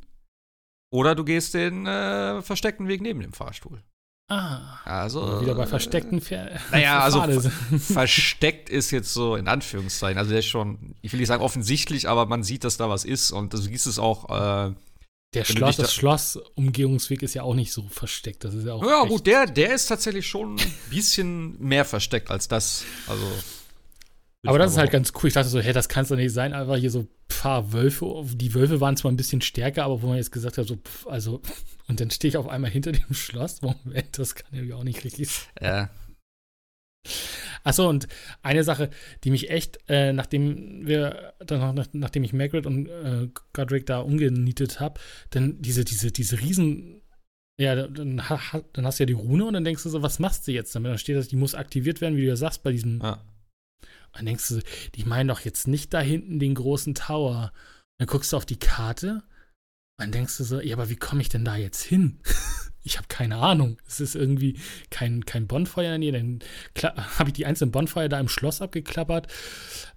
oder du gehst den äh, versteckten Weg neben dem Fahrstuhl. Ah. Also. Wieder bei versteckten Pferden. Naja, also versteckt ist jetzt so in Anführungszeichen. Also der ist schon, ich will nicht sagen offensichtlich, aber man sieht, dass da was ist und du siehst es auch. Äh, der Schloss, das Schloss-Umgehungsweg ist ja auch nicht so versteckt. Das ist ja auch. Ja, gut, der, der ist tatsächlich schon ein bisschen mehr versteckt als das. Also. Aber das ist halt ganz cool. Ich dachte so, hey, das kann es doch nicht sein. Einfach hier so ein paar Wölfe. Die Wölfe waren zwar ein bisschen stärker, aber wo man jetzt gesagt hat, so, pff, also, und dann stehe ich auf einmal hinter dem Schloss. Moment, das kann ja auch nicht richtig sein. Ja. Achso, und eine Sache, die mich echt, äh, nachdem wir, dann nach, nachdem ich Margaret und äh, Godric da umgenietet habe, dann diese, diese, diese riesen ja, dann, dann, hast du ja die Rune und dann denkst du so, was machst du jetzt damit? Dann steht das, die muss aktiviert werden, wie du ja sagst, bei diesem ja. Dann denkst du, die meinen doch jetzt nicht da hinten den großen Tower. Dann guckst du auf die Karte dann denkst du so, ja, aber wie komme ich denn da jetzt hin? ich habe keine Ahnung. Es ist irgendwie kein, kein Bonfeuer in ihr. Dann habe ich die einzelnen Bonfeuer da im Schloss abgeklappert.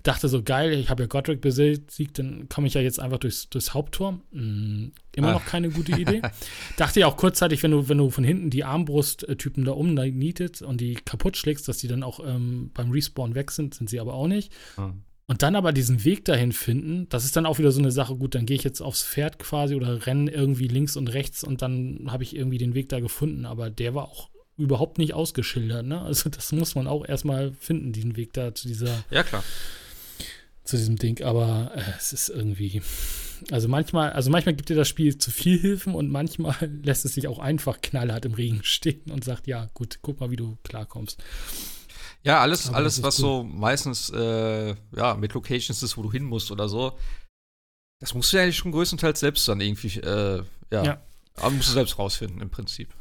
Dachte so, geil, ich habe ja Godric besiegt, dann komme ich ja jetzt einfach durchs, durchs Haupttor. Hm, immer Ach. noch keine gute Idee. Dachte ja auch kurzzeitig, wenn du, wenn du von hinten die Armbrusttypen da umnietet und die kaputt schlägst, dass die dann auch ähm, beim Respawn weg sind, sind sie aber auch nicht. Mhm. Und dann aber diesen Weg dahin finden, das ist dann auch wieder so eine Sache, gut, dann gehe ich jetzt aufs Pferd quasi oder renne irgendwie links und rechts und dann habe ich irgendwie den Weg da gefunden. Aber der war auch überhaupt nicht ausgeschildert, ne? Also das muss man auch erstmal finden, diesen Weg da zu dieser. Ja, klar. Zu diesem Ding. Aber äh, es ist irgendwie. Also manchmal, also manchmal gibt dir das Spiel zu viel Hilfen und manchmal lässt es sich auch einfach knallhart im Regen stehen und sagt, ja, gut, guck mal, wie du klarkommst. Ja, alles, alles was gut. so meistens äh, ja, mit Locations ist, wo du hin musst oder so, das musst du ja eigentlich schon größtenteils selbst dann irgendwie, äh, ja, ja. Aber musst du selbst rausfinden im Prinzip.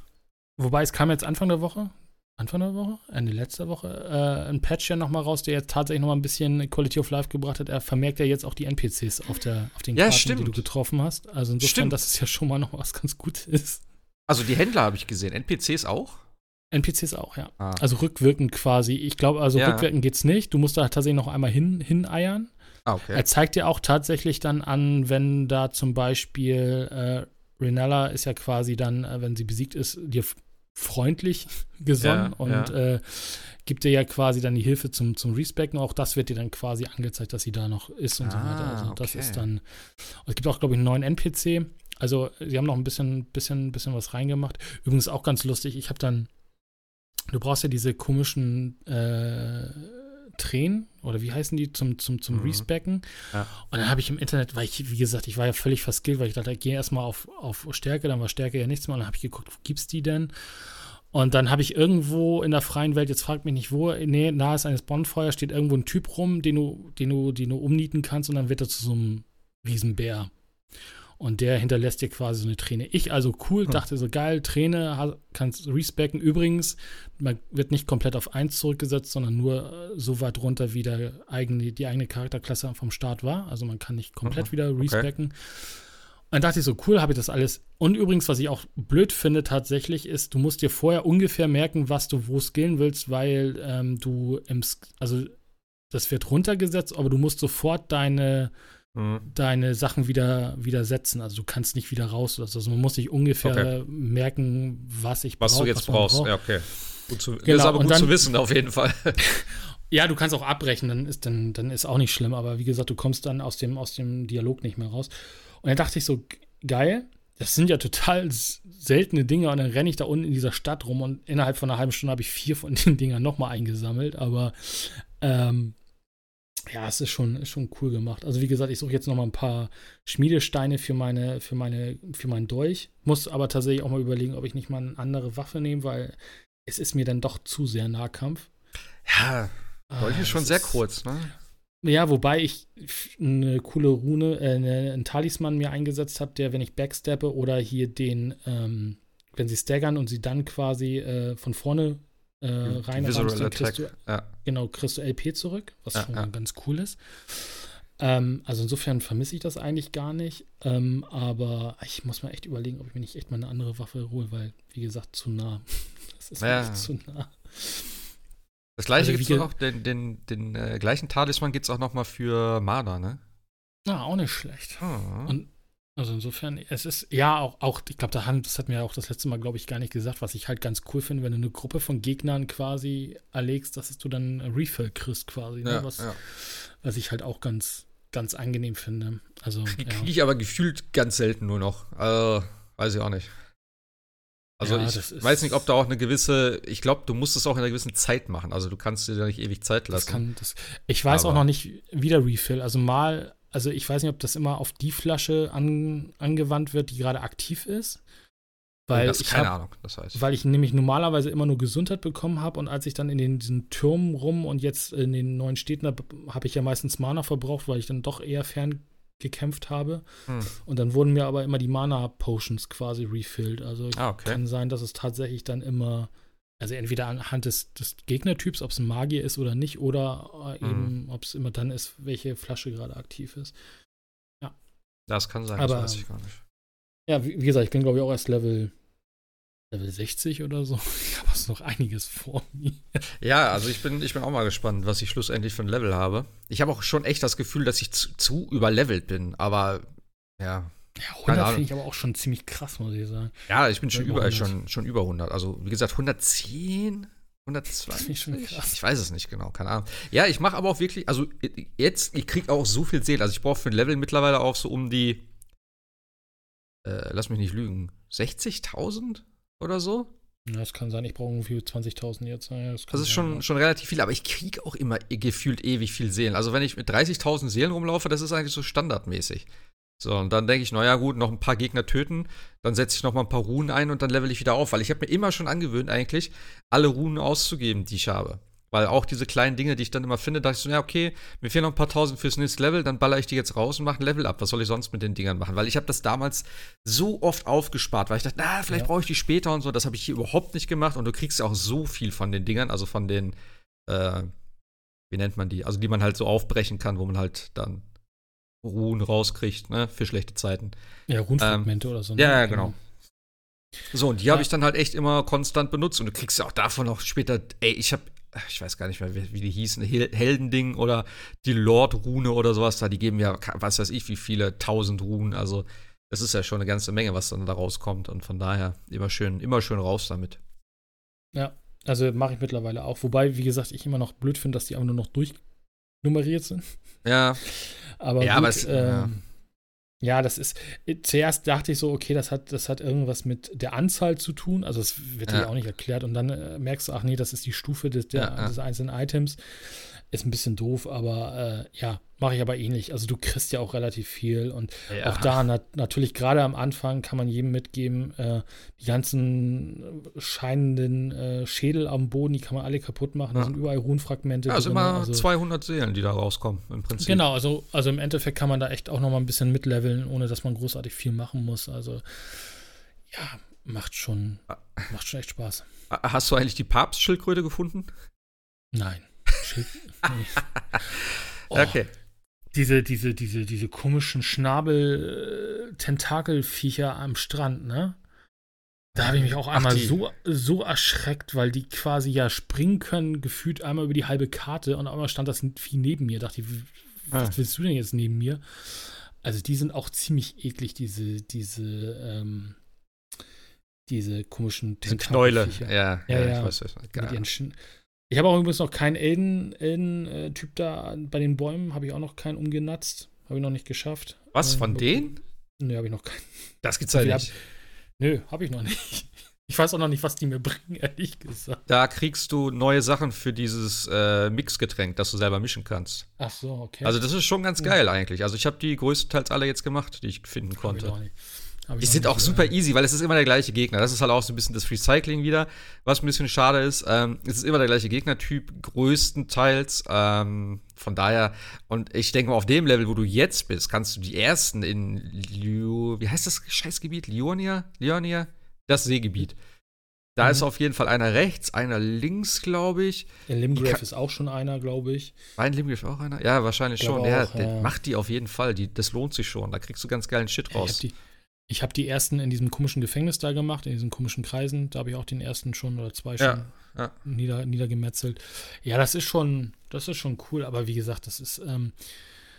Wobei es kam jetzt Anfang der Woche, Anfang der Woche, Ende letzter Woche, äh, ein Patch ja nochmal raus, der jetzt tatsächlich nochmal ein bisschen Quality of Life gebracht hat. Er vermerkt ja jetzt auch die NPCs auf, der, auf den ja, Karten, stimmt. die du getroffen hast. Also insofern, stimmt. dass es ja schon mal noch was ganz Gutes. Also die Händler habe ich gesehen, NPCs auch? NPCs auch, ja. Ah. Also rückwirkend quasi. Ich glaube, also ja. rückwirkend geht's nicht. Du musst da tatsächlich noch einmal hin, hineiern. Ah, okay. Er zeigt dir auch tatsächlich dann an, wenn da zum Beispiel äh, Renella ist ja quasi dann, äh, wenn sie besiegt ist, dir freundlich gesonnen ja, und ja. Äh, gibt dir ja quasi dann die Hilfe zum, zum Respecken. Auch das wird dir dann quasi angezeigt, dass sie da noch ist und ah, so weiter. Also okay. das ist dann. es gibt auch, glaube ich, einen neuen NPC. Also sie haben noch ein bisschen, bisschen, bisschen was reingemacht. Übrigens auch ganz lustig. Ich habe dann Du brauchst ja diese komischen äh, Tränen oder wie heißen die zum, zum, zum Mhm. Respecken. Ja. Und dann habe ich im Internet, weil ich, wie gesagt, ich war ja völlig verskillt, weil ich dachte, ich gehe erstmal auf, auf Stärke, dann war Stärke ja nichts mehr. Und dann habe ich geguckt, wo gibt's die denn? Und dann habe ich irgendwo in der freien Welt, jetzt fragt mich nicht wo, nee, nahe eines Bonfeuers steht irgendwo ein Typ rum, den du, den du, den du umnieten kannst und dann wird er zu so einem Riesenbär. Und der hinterlässt dir quasi so eine Träne. Ich also cool, Hm. dachte so geil, Träne, kannst respecken. Übrigens, man wird nicht komplett auf 1 zurückgesetzt, sondern nur äh, so weit runter, wie der eigene, die eigene Charakterklasse vom Start war. Also man kann nicht komplett Mhm, wieder okay. respecken. Und dann dachte ich so, cool, habe ich das alles. Und übrigens, was ich auch blöd finde tatsächlich, ist, du musst dir vorher ungefähr merken, was du wo skillen willst, weil ähm, du im, also das wird runtergesetzt, aber du musst sofort deine, Mhm. deine Sachen wieder, wieder setzen. Also du kannst nicht wieder raus oder so. Also man muss sich ungefähr merken, was ich Was brauche. du jetzt brauchst. braucht. Ja, okay. Gut zu, das Genau, ist aber gut zu dann- wissen, auf jeden Fall. Ja, du kannst auch abbrechen, dann ist, dann, dann ist auch nicht schlimm, aber wie gesagt, du kommst dann aus dem, aus dem Dialog nicht mehr raus. Und dann dachte ich so, geil, das sind ja total seltene Dinge und dann renne ich da unten in dieser Stadt rum und innerhalb von einer halben Stunde habe ich vier von den Dingern nochmal eingesammelt, aber ähm, ja, es ist schon, ist schon cool gemacht. Also wie gesagt, ich suche jetzt noch mal ein paar Schmiedesteine für meine, für meine, für meinen Dolch. Muss aber tatsächlich auch mal überlegen, ob ich nicht mal eine andere Waffe nehme, weil es ist mir dann doch zu sehr Nahkampf. Ja, Dolch Ah, ist schon sehr kurz, ne? ja, wobei ich eine coole Rune, äh, eine, einen Talisman mir eingesetzt habe, der, wenn ich backsteppe oder hier den, ähm, wenn sie staggern und sie dann quasi äh, von vorne äh, rein Visual kriegst du. Ja. genau, kriegst du LP zurück, was Ja, schon ja. mal ganz cool ist. Ähm, also insofern vermisse ich das eigentlich gar nicht. Ähm, aber ich muss mal echt überlegen, ob ich mir nicht echt mal eine andere Waffe hole, weil, wie gesagt, zu nah. Das ist mir Ja. echt zu nah. Das gleiche Also wie doch auch, den, den, den äh, gleichen Talisman gibt's auch noch mal für Marder, ne? Na, auch nicht schlecht. Ah. Und also insofern, es ist ja auch, auch ich glaube, da haben- das hat mir auch das letzte Mal, glaube ich, gar nicht gesagt, was ich halt ganz cool finde, wenn du eine Gruppe von Gegnern quasi erlegst, dass du dann Refill kriegst quasi, ne? ja, was, ja. was ich halt auch ganz, ganz angenehm finde. Also, Kriege ja. ich aber gefühlt ganz selten nur noch. Also, weiß ich auch nicht. Also Ja, ich das weiß nicht, ob da auch eine gewisse, ich glaube, du musst es auch in einer gewissen Zeit machen. Also du kannst dir da nicht ewig Zeit Das lassen. kann, das, ich weiß auch Aber- noch nicht, wie der Refill, also mal, also ich weiß nicht, ob das immer auf die Flasche an, angewandt wird, die gerade aktiv ist. Weil das, ich keine hab, Ahnung, das heißt. Weil ich nämlich normalerweise immer nur Gesundheit bekommen habe und als ich dann in den, diesen Türmen rum und jetzt in den neuen Städten habe, habe ich ja meistens Mana verbraucht, weil ich dann doch eher fern gekämpft habe. Hm. Und dann wurden mir aber immer die Mana-Potions quasi refilled. Also Ah, okay. kann sein, dass es tatsächlich dann immer, also entweder anhand des, des Gegnertyps, ob es ein Magier ist oder nicht, oder äh, Mhm. eben, ob es immer dann ist, welche Flasche gerade aktiv ist. Das kann sein, Aber- das weiß ich gar nicht. Ja, wie, wie gesagt, ich bin glaube ich auch erst Level, Level 60 oder so. Ich habe also noch einiges vor mir. Ja, also ich bin, ich bin auch mal gespannt, was ich schlussendlich für ein Level habe. Ich habe auch schon echt das Gefühl, dass ich zu, zu überlevelt bin, aber ja. Ja, Keine 100 Ahnung. finde ich aber auch schon ziemlich krass, muss ich sagen. Ja, ich bin schon Über überall 100. schon, schon über 100. Also, wie gesagt, 110, Das finde 120. ich schon krass. Ich weiß es nicht genau, keine Ahnung. Ja, ich mache aber auch wirklich, also jetzt, ich kriege auch so viel Seele. Also ich brauche für ein Level mittlerweile auch so um die, äh, lass mich nicht lügen, 60.000 oder so. Ja, das kann sein, ich brauche irgendwie 20.000 jetzt. Ja, das, Das ist schon, schon relativ viel, aber ich kriege auch immer gefühlt ewig viel Seelen. Also wenn ich mit 30.000 Seelen rumlaufe, das ist eigentlich so standardmäßig. So, und dann denke ich, naja gut, noch ein paar Gegner töten, dann setze ich noch mal ein paar Runen ein und dann level ich wieder auf, weil ich habe mir immer schon angewöhnt eigentlich, alle Runen auszugeben, die ich habe. Weil auch diese kleinen Dinge, die ich dann immer finde, dachte ich so, ja okay, mir fehlen noch ein paar tausend fürs nächste Level, dann baller ich die jetzt raus und mache ein Level ab. Was soll ich sonst mit den Dingern machen? Weil ich habe das damals so oft aufgespart, weil ich dachte, na, vielleicht Ja. brauche ich die später und so. Das habe ich hier überhaupt nicht gemacht und du kriegst ja auch so viel von den Dingern, also von den, äh, wie nennt man die? Also die man halt so aufbrechen kann, wo man halt dann Ruhen rauskriegt, ne, für schlechte Zeiten. Ja, Runenfragmente oder so. ne? ja, ja, genau. So, und die habe Ja. ich dann halt echt immer konstant benutzt. Und du kriegst ja auch davon auch später, ey, ich habe, ich weiß gar nicht mehr, wie, wie die hießen, Hel Heldending oder die Lord-Rune oder sowas da, die geben ja, was weiß ich, wie viele tausend Runen. Also, das ist ja schon eine ganze Menge, was dann da rauskommt. Und von daher immer schön, immer schön raus damit. Ja, also mache ich mittlerweile auch. Wobei, wie gesagt, ich immer noch blöd finde, dass die aber nur noch durchnummeriert sind. Ja, Aber Ja, gut, aber es- ähm, ja. Ja, das ist. Zuerst dachte ich so, okay, das hat, das hat irgendwas mit der Anzahl zu tun. Also, es wird ja. auch nicht erklärt. Und dann äh, merkst du, ach nee, das ist die Stufe des, der, ja. des einzelnen Items. Ist ein bisschen doof, aber äh, ja, mache ich aber ähnlich. Also du kriegst ja auch relativ viel und ja. auch da nat natürlich gerade am Anfang kann man jedem mitgeben, äh, die ganzen scheinenden äh, Schädel am Boden, die kann man alle kaputt machen. Ja. Da sind überall Runenfragmente. Ja, also drin, immer also, 200 Seelen, die da rauskommen im Prinzip. Genau, also, also im Endeffekt kann man da echt auch noch mal ein bisschen mitleveln, ohne dass man großartig viel machen muss. Also ja, macht schon, ah. macht schon echt Spaß. Hast du eigentlich die Papstschildkröte gefunden? Nein. oh, okay. Diese, diese, diese, diese komischen Schnabel-Tentakelviecher am Strand, ne? Da habe ich mich auch einmal so, so erschreckt, weil die quasi ja springen können, gefühlt einmal über die halbe Karte und einmal stand das Vieh neben mir. Dachte ich, was ah. willst du denn jetzt neben mir? Also die sind auch ziemlich eklig, diese, diese, ähm, diese komischen Tentakeln. Knäule, ja, ja, ja, ich weiß, was. Mit ihren ich habe auch übrigens noch keinen Elden-Typ Elden, da bei den Bäumen, habe ich auch noch keinen umgenatzt. Habe ich noch nicht geschafft. Was, von ähm, denen? Nö, habe ich noch keinen. Das gibt's ja nicht. Hab, nö, habe ich noch nicht. Ich weiß auch noch nicht, was die mir bringen, ehrlich gesagt. Da kriegst du neue Sachen für dieses äh, Mixgetränk, das du selber mischen kannst. Ach so, okay. Also das ist schon ganz geil ja. eigentlich. Also ich habe die größtenteils alle jetzt gemacht, die ich finden konnte. Ich die sind auch super easy, weil es ist immer der gleiche Gegner. Das ist halt auch so ein bisschen das Recycling wieder, was ein bisschen schade ist. Ähm, es ist immer der gleiche Gegnertyp, größtenteils. Ähm, von daher, und ich denke mal, auf dem Level, wo du jetzt bist, kannst du die ersten in Liu, wie heißt das Scheißgebiet? Lionia? Lionia? Das Seegebiet. Da mhm. ist auf jeden Fall einer rechts, einer links, glaube ich. In Limgrave ist auch schon einer, glaube ich. War in Limgrave auch einer? Ja, wahrscheinlich schon. Auch, ja, ja. Macht die auf jeden Fall. Die, das lohnt sich schon. Da kriegst du ganz geilen Shit raus. Ich ich habe die ersten in diesem komischen Gefängnis da gemacht, in diesen komischen Kreisen. Da habe ich auch den ersten schon oder zwei schon ja, ja. Nieder, niedergemetzelt. Ja, das ist schon, das ist schon cool, aber wie gesagt, das ist. Ähm,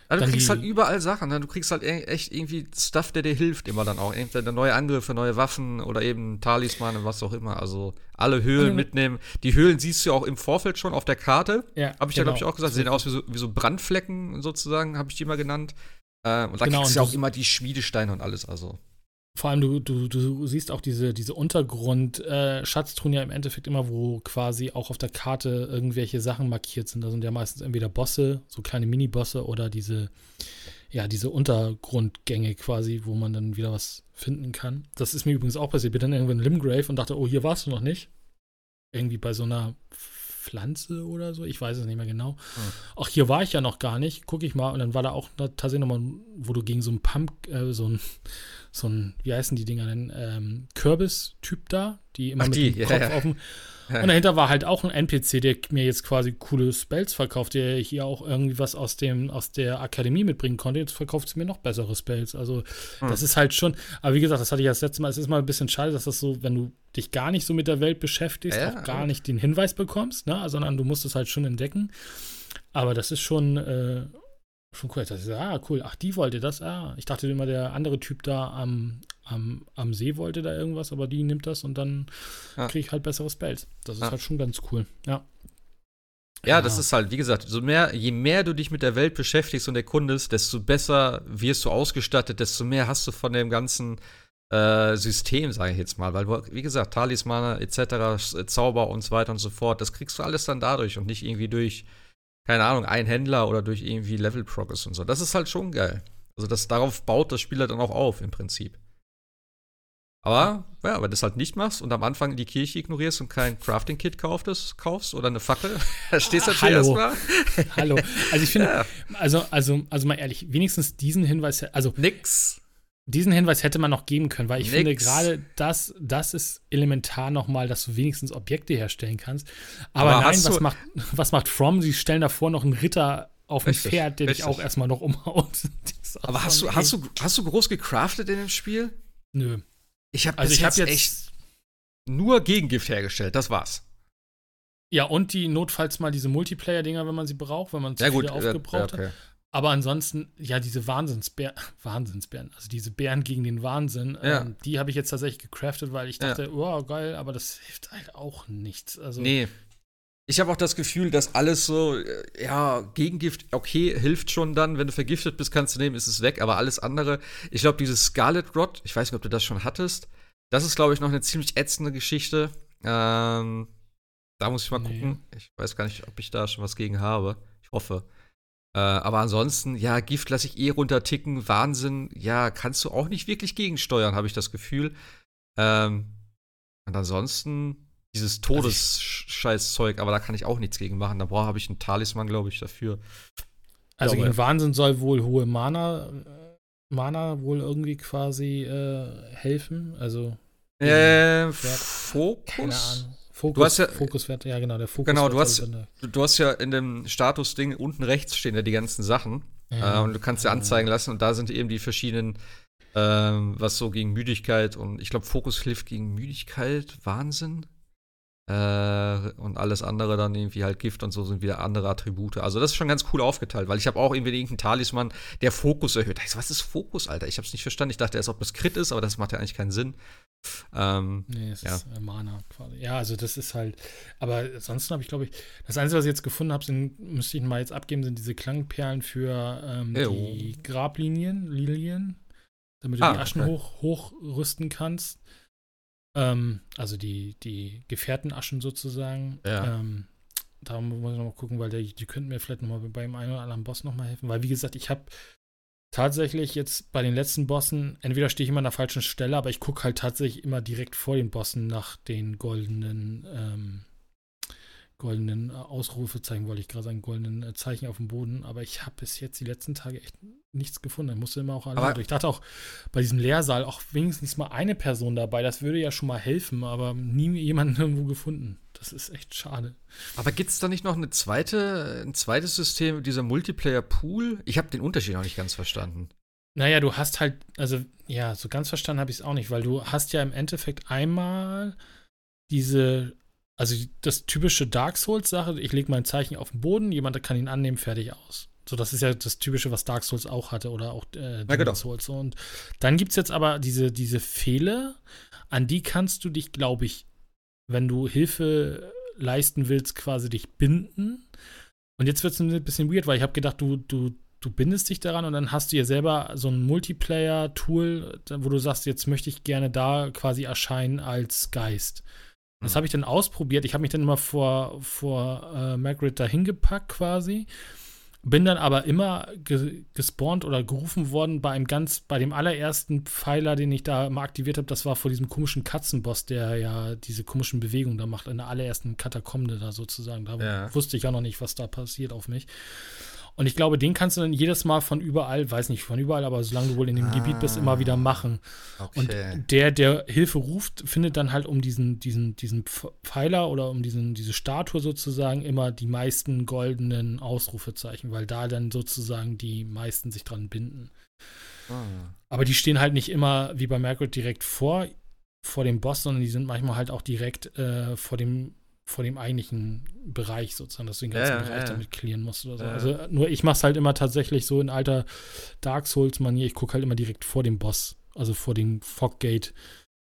also du kriegst halt überall Sachen, ne? du kriegst halt e-, echt irgendwie Stuff, der dir hilft immer dann auch. Entweder neue Angriffe, neue Waffen oder eben Talisman und was auch immer. Also alle Höhlen mitnehmen. Die Höhlen siehst du ja auch im Vorfeld schon auf der Karte. Ja, habe ich genau. ja, glaube ich, auch gesagt. Sie sehen aus wie so, wie so Brandflecken sozusagen, habe ich die mal genannt. Äh, und da genau, kriegst du ja auch immer die Schmiedesteine und alles. Also vor allem, du, du, du siehst auch diese, diese Untergrund-Schatztruhen äh, ja im Endeffekt immer, wo quasi auch auf der Karte irgendwelche Sachen markiert sind. Da sind ja meistens entweder Bosse, so kleine Mini-Bosse oder diese, ja, diese Untergrundgänge quasi, wo man dann wieder was finden kann. Das ist mir übrigens auch passiert. Ich bin dann irgendwann in Limgrave und dachte, oh, hier warst du noch nicht. Irgendwie bei so einer Pflanze oder so. Ich weiß es nicht mehr genau. Hm. Ach, hier war ich ja noch gar nicht. Gucke ich mal. Und dann war da auch tatsächlich nochmal, wo du gegen so einen Pump, äh, so ein, so ein, wie heißen die Dinger denn? Ähm, Kürbis-Typ da, die immer Ach, mit die, dem Kopf ja, auf dem. Und dahinter war halt auch ein NPC, der mir jetzt quasi coole Spells verkauft, der hier auch irgendwie was aus dem aus der Akademie mitbringen konnte. Jetzt verkauft sie mir noch bessere Spells. Also hm. das ist halt schon. Aber wie gesagt, das hatte ich das letzte Mal. Es ist mal ein bisschen schade, dass das so, wenn du dich gar nicht so mit der Welt beschäftigst, ja, auch gar nicht den Hinweis bekommst, ne? sondern du musst es halt schon entdecken. Aber das ist schon äh, schon cool. Das ist, ah, cool. Ach, die wollte das. Ah, ich dachte immer, der andere Typ da am, am, am See wollte da irgendwas, aber die nimmt das und dann ja. kriege ich halt bessere Spells. Das ist ja. halt schon ganz cool. Ja. Ja, das ist halt, wie gesagt, so mehr, je mehr du dich mit der Welt beschäftigst und erkundest, desto besser wirst du ausgestattet, desto mehr hast du von dem ganzen äh, System, sage ich jetzt mal. Weil, wie gesagt, Talismane etc., Zauber und so weiter und so fort, das kriegst du alles dann dadurch und nicht irgendwie durch keine Ahnung, ein Händler oder durch irgendwie Level Progress und so. Das ist halt schon geil. Also das, darauf baut das Spiel halt dann auch auf, im Prinzip. Aber, ja, wenn du das halt nicht machst und am Anfang die Kirche ignorierst und kein Crafting-Kit kaufst, kaufst oder eine Fackel, da stehst du natürlich erstmal. Hallo. Also ich finde, ja. also, also, also mal ehrlich, wenigstens diesen Hinweis, also. Nix diesen Hinweis hätte man noch geben können, weil ich Nix. finde gerade das, das ist elementar nochmal, dass du wenigstens Objekte herstellen kannst. Aber, Aber nein, was macht, was macht From? Sie stellen davor noch einen Ritter auf ein Pferd, der dich auch erstmal noch umhaut. Aber hast du, hast, du, hast du groß gecraftet in dem Spiel? Nö. Ich habe also ich hab jetzt echt nur Gegengift hergestellt, das war's. Ja, und die notfalls mal diese Multiplayer-Dinger, wenn man sie braucht, wenn man zu ja, viele aufgebraucht ja, okay. hat. Aber ansonsten, ja, diese Wahnsinnsbären, Wahnsinnsbären, also diese Bären gegen den Wahnsinn, ja. ähm, die habe ich jetzt tatsächlich gecraftet, weil ich dachte, ja. oh, geil, aber das hilft halt auch nichts. Also, nee. Ich habe auch das Gefühl, dass alles so, äh, ja, Gegengift, okay, hilft schon dann. Wenn du vergiftet bist, kannst du nehmen, ist es weg. Aber alles andere, ich glaube, dieses Scarlet Rot, ich weiß nicht, ob du das schon hattest, das ist, glaube ich, noch eine ziemlich ätzende Geschichte. Ähm, da muss ich mal nee. gucken. Ich weiß gar nicht, ob ich da schon was gegen habe. Ich hoffe. Äh, aber ansonsten, ja, Gift lasse ich eh runterticken. Wahnsinn, ja, kannst du auch nicht wirklich gegensteuern, habe ich das Gefühl. Ähm, und ansonsten dieses also Todesscheißzeug, aber da kann ich auch nichts gegen machen. Da brauche habe ich einen Talisman, glaube ich, dafür. Also glaube, gegen Wahnsinn soll wohl hohe Mana, Mana wohl irgendwie quasi äh, helfen. Also äh, Fokus? Fokus, du hast ja, Fokuswert, ja genau, der Fokus. Genau, du hast, du, du, hast ja in dem Status-Ding unten rechts stehen ja die ganzen Sachen. Ja, äh, und du kannst ja anzeigen lassen und da sind eben die verschiedenen, ähm, was so gegen Müdigkeit und ich glaube, Fokus hilft gegen Müdigkeit, Wahnsinn. Äh, und alles andere dann irgendwie halt Gift und so sind wieder andere Attribute. Also das ist schon ganz cool aufgeteilt, weil ich habe auch irgendwie irgendeinen Talisman, der Fokus erhöht. Ich so, was ist Fokus, Alter? Ich habe es nicht verstanden. Ich dachte erst, ob das Crit ist, aber das macht ja eigentlich keinen Sinn. Ähm, nee, es ja. ist äh, Mana quasi. Ja, also das ist halt, aber ansonsten habe ich, glaube ich, das Einzige, was ich jetzt gefunden habe, müsste ich mal jetzt abgeben, sind diese Klangperlen für ähm, die Grablinien, Lilien, damit du ah, die Aschen okay. hoch, hochrüsten kannst. Ähm, also die, die Gefährtenaschen sozusagen. Ja. Ähm, da muss ich nochmal gucken, weil der, die könnten mir vielleicht nochmal beim einen oder anderen Boss nochmal helfen. Weil, wie gesagt, ich habe tatsächlich jetzt bei den letzten Bossen, entweder stehe ich immer an der falschen Stelle, aber ich gucke halt tatsächlich immer direkt vor den Bossen nach den goldenen ähm, goldenen äh, Ausrufezeichen, wollte ich gerade sagen, goldenen äh, Zeichen auf dem Boden. Aber ich habe bis jetzt die letzten Tage echt nichts gefunden. Ich musste immer auch alleine durch. Ich dachte auch bei diesem Lehrsaal auch wenigstens mal eine Person dabei. Das würde ja schon mal helfen, aber nie jemanden irgendwo gefunden. Das ist echt schade. Aber gibt es da nicht noch eine zweite, ein zweites System, dieser Multiplayer-Pool? Ich habe den Unterschied noch nicht ganz verstanden. Naja, du hast halt, also ja, so ganz verstanden habe ich es auch nicht, weil du hast ja im Endeffekt einmal diese also das typische Dark Souls-Sache, ich lege mein Zeichen auf den Boden, jemand kann ihn annehmen, fertig aus. So, das ist ja das Typische, was Dark Souls auch hatte oder auch äh, Dark genau. Souls. Und dann gibt es jetzt aber diese, diese Fehler, an die kannst du dich, glaube ich, wenn du Hilfe leisten willst, quasi dich binden. Und jetzt wird es ein bisschen weird, weil ich habe gedacht, du, du, du bindest dich daran und dann hast du ja selber so ein Multiplayer-Tool, wo du sagst, jetzt möchte ich gerne da quasi erscheinen als Geist. Das habe ich dann ausprobiert. Ich habe mich dann immer vor, vor äh, Margaret dahin gepackt quasi. Bin dann aber immer ge gespawnt oder gerufen worden bei einem ganz, bei dem allerersten Pfeiler, den ich da mal aktiviert habe. Das war vor diesem komischen Katzenboss, der ja diese komischen Bewegungen da macht, in der allerersten Katakombe da sozusagen. Da ja. wusste ich auch noch nicht, was da passiert auf mich. Und ich glaube, den kannst du dann jedes Mal von überall, weiß nicht von überall, aber solange du wohl in dem ah, Gebiet bist, immer wieder machen. Okay. Und der, der Hilfe ruft, findet dann halt um diesen, diesen, diesen Pfeiler oder um diesen, diese Statue sozusagen immer die meisten goldenen Ausrufezeichen, weil da dann sozusagen die meisten sich dran binden. Ah. Aber die stehen halt nicht immer wie bei Margaret direkt vor, vor dem Boss, sondern die sind manchmal halt auch direkt äh, vor dem vor dem eigentlichen Bereich sozusagen, dass du den ganzen ja, Bereich ja, damit clearen musst oder so. Also nur ich mach's halt immer tatsächlich so in alter Dark Souls-Manier, ich gucke halt immer direkt vor dem Boss, also vor dem Foggate.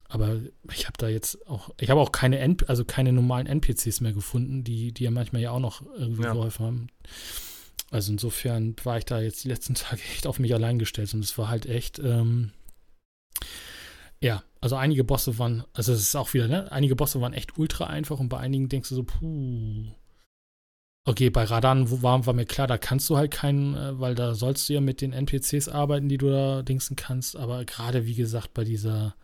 Aber ich habe da jetzt auch, ich habe auch keine, N also keine normalen NPCs mehr gefunden, die, die ja manchmal ja auch noch irgendwie geholfen haben. Also insofern war ich da jetzt die letzten Tage echt auf mich allein gestellt und es war halt echt, ähm, ja, also einige Bosse waren, also es ist auch wieder, ne? Einige Bosse waren echt ultra einfach und bei einigen denkst du so, puh. Okay, bei Radan war, war mir klar, da kannst du halt keinen, äh, weil da sollst du ja mit den NPCs arbeiten, die du da dingsen kannst. Aber gerade, wie gesagt, bei dieser,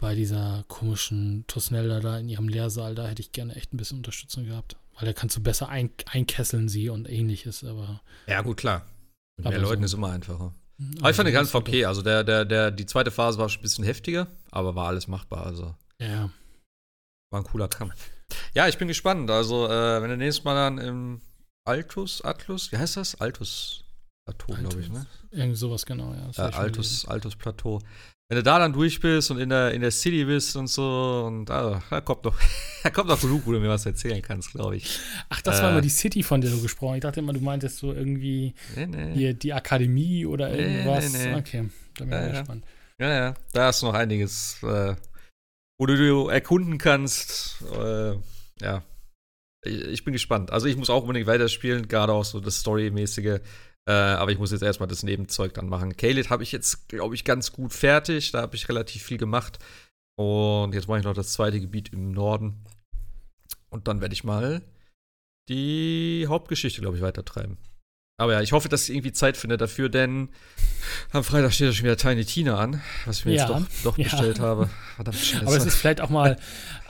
bei dieser komischen Tosnelda da in ihrem Lehrsaal, da hätte ich gerne echt ein bisschen Unterstützung gehabt. Weil da kannst du besser ein, einkesseln sie und ähnliches, aber. Ja, gut, klar. Mit mehr Leuten so. ist immer einfacher. Aber ich fand den ganz okay. Also der, der, der, die zweite Phase war schon ein bisschen heftiger, aber war alles machbar. Also. Ja. War ein cooler Kampf. Ja, ich bin gespannt. Also, äh, wenn du nächstes Mal dann im Altus, Atlus, wie heißt das? Altus Plateau, glaube ich, ne? Irgendwie sowas, genau, ja. Äh, Altus, Altus Plateau wenn du da dann durch bist und in der, in der City bist und so, und ah, da kommt noch, da kommt noch genug, wo du mir was erzählen kannst, glaube ich. Ach, das äh, war immer die City, von der du gesprochen hast. Ich dachte immer, du meintest so irgendwie nee, nee. hier die Akademie oder irgendwas. Nee, okay, da bin ich ja, gespannt. Ja, ja, da hast du noch einiges, äh, wo du, du erkunden kannst. Äh, ja. ich, ich, bin gespannt. Also ich muss auch unbedingt weiterspielen, gerade auch so das Story-mäßige. Äh, aber ich muss jetzt erstmal das Nebenzeug dann machen. Kaled habe ich jetzt, glaube ich, ganz gut fertig. Da habe ich relativ viel gemacht. Und jetzt mache ich noch das zweite Gebiet im Norden. Und dann werde ich mal die Hauptgeschichte, glaube ich, weitertreiben. Aber ja, ich hoffe, dass ich irgendwie Zeit finde dafür, denn am Freitag steht ja schon wieder Tiny Tina an, was ich mir ja, jetzt doch, doch ja. bestellt habe. Verdammt. Aber es ist vielleicht auch mal,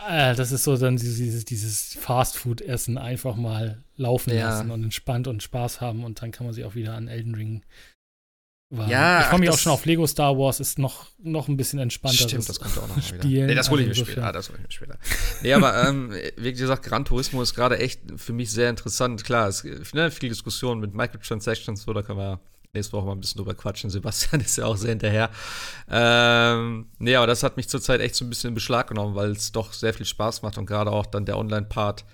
äh, das ist so dann dieses, dieses Fastfood-Essen einfach mal laufen ja. lassen und entspannt und Spaß haben und dann kann man sich auch wieder an Elden Ring war. Ja, ich freue mich auch schon auf Lego Star Wars, ist noch, noch ein bisschen entspannter. Stimmt, das kommt auch noch Spielen. Wieder. Nee, das hole ich also mir später. Ah, das ich mir später. nee, aber ähm, wie gesagt, Gran Turismo ist gerade echt für mich sehr interessant. Klar, es gibt ne, viel Diskussion mit Microtransactions, so, da können wir nächste Woche mal ein bisschen drüber quatschen. Sebastian ist ja auch sehr hinterher. Ähm, nee, aber das hat mich zurzeit echt so ein bisschen in Beschlag genommen, weil es doch sehr viel Spaß macht und gerade auch dann der Online-Part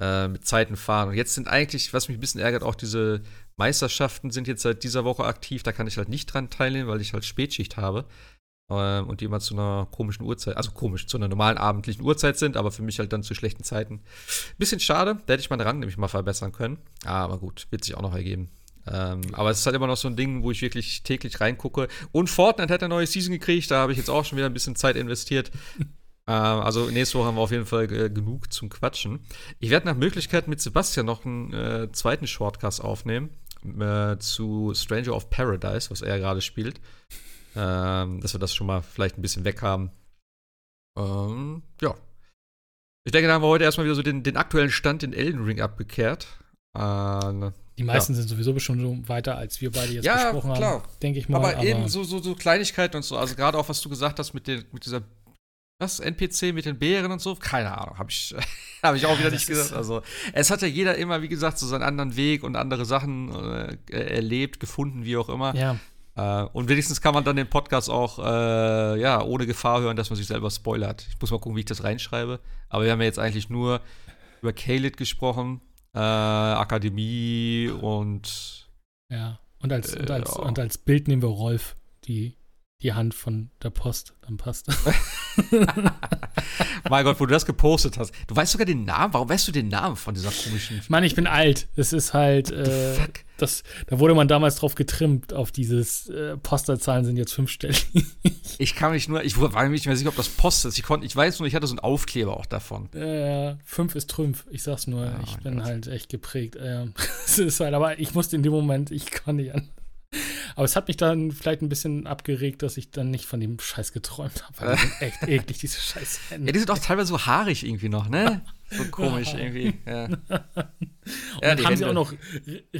äh, mit Zeiten fahren. Und jetzt sind eigentlich, was mich ein bisschen ärgert, auch diese Meisterschaften sind jetzt seit dieser Woche aktiv. Da kann ich halt nicht dran teilnehmen, weil ich halt Spätschicht habe. Ähm, und die immer zu einer komischen Uhrzeit, also komisch, zu einer normalen abendlichen Uhrzeit sind, aber für mich halt dann zu schlechten Zeiten. Bisschen schade, da hätte ich meinen Rang nämlich mal verbessern können. Aber gut, wird sich auch noch ergeben. Ähm, aber es ist halt immer noch so ein Ding, wo ich wirklich täglich reingucke. Und Fortnite hat eine neue Season gekriegt, da habe ich jetzt auch schon wieder ein bisschen Zeit investiert. ähm, also nächste Woche haben wir auf jeden Fall äh, genug zum Quatschen. Ich werde nach Möglichkeit mit Sebastian noch einen äh, zweiten Shortcast aufnehmen äh, zu Stranger of Paradise, was er gerade spielt. Ähm, dass wir das schon mal vielleicht ein bisschen weg haben. Ähm, ja. Ich denke, da haben wir heute erstmal wieder so den, den aktuellen Stand in Elden Ring abgekehrt. Äh, die meisten ja. sind sowieso schon weiter, als wir beide jetzt ja, besprochen klar. haben, denke ich mal. Aber, aber eben so, so, so Kleinigkeiten und so. Also gerade auch, was du gesagt hast mit, den, mit dieser was? NPC mit den Bären und so? Keine Ahnung, habe ich, hab ich auch wieder nicht gesagt. Also, es hat ja jeder immer, wie gesagt, so seinen anderen Weg und andere Sachen äh, erlebt, gefunden, wie auch immer. Ja. Äh, und wenigstens kann man dann den Podcast auch äh, ja, ohne Gefahr hören, dass man sich selber spoilert. Ich muss mal gucken, wie ich das reinschreibe. Aber wir haben ja jetzt eigentlich nur über Kaled gesprochen, äh, Akademie und. Ja, und als, und, als, und als Bild nehmen wir Rolf, die die Hand von der Post, dann passt. mein Gott, wo du das gepostet hast. Du weißt sogar den Namen. Warum weißt du den Namen von dieser komischen? Mann, ich bin alt. Es ist halt, äh, das, da wurde man damals drauf getrimmt, auf dieses äh, Posterzahlen sind jetzt fünfstellig. ich kann mich nur, ich war mir nicht mehr sicher, ob das Post ist. Ich, konnt, ich weiß nur, ich hatte so einen Aufkleber auch davon. Äh, fünf ist Trümpf. Ich sag's nur, oh, ich bin Gott. halt echt geprägt. Äh, es ist halt, aber ich musste in dem Moment, ich kann nicht an. Aber es hat mich dann vielleicht ein bisschen abgeregt, dass ich dann nicht von dem Scheiß geträumt habe. Weil die sind echt eklig, diese Scheiß Hände. Ja, die sind auch teilweise so haarig irgendwie noch, ne? So komisch irgendwie. Ja. Und ja, dann haben Hände. sie auch noch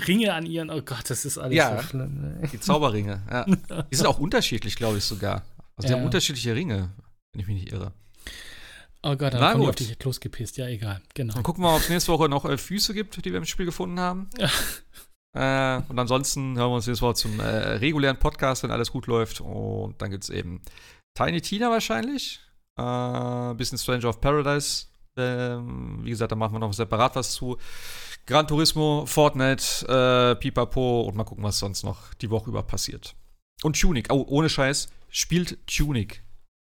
Ringe an ihren. Oh Gott, das ist alles ja, so schlimm. Ne? Die Zauberringe, ja. Die sind auch unterschiedlich, glaube ich sogar. Also die ja. haben unterschiedliche Ringe, wenn ich mich nicht irre. Oh Gott, dann haben die auf dich losgepisst. Ja, egal. Genau. Dann gucken wir mal, ob es nächste Woche noch äh, Füße gibt, die wir im Spiel gefunden haben. Äh, und ansonsten hören wir uns jetzt mal zum äh, regulären Podcast, wenn alles gut läuft. Und dann gibt es eben Tiny Tina wahrscheinlich. Äh, bisschen Stranger of Paradise. Ähm, wie gesagt, da machen wir noch separat was zu. Gran Turismo, Fortnite, äh, Pipapo und mal gucken, was sonst noch die Woche über passiert. Und Tunic, oh, ohne Scheiß, spielt Tunic.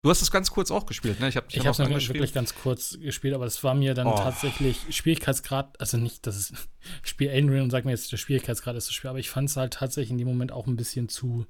Du hast es ganz kurz auch gespielt, ne? Ich habe ich hab es wirklich ganz kurz gespielt, aber es war mir dann oh. tatsächlich Schwierigkeitsgrad, also nicht, dass es Spiel Elden Ring und sag mir jetzt, der Schwierigkeitsgrad ist so schwer, aber ich fand es halt tatsächlich in dem Moment auch ein bisschen zu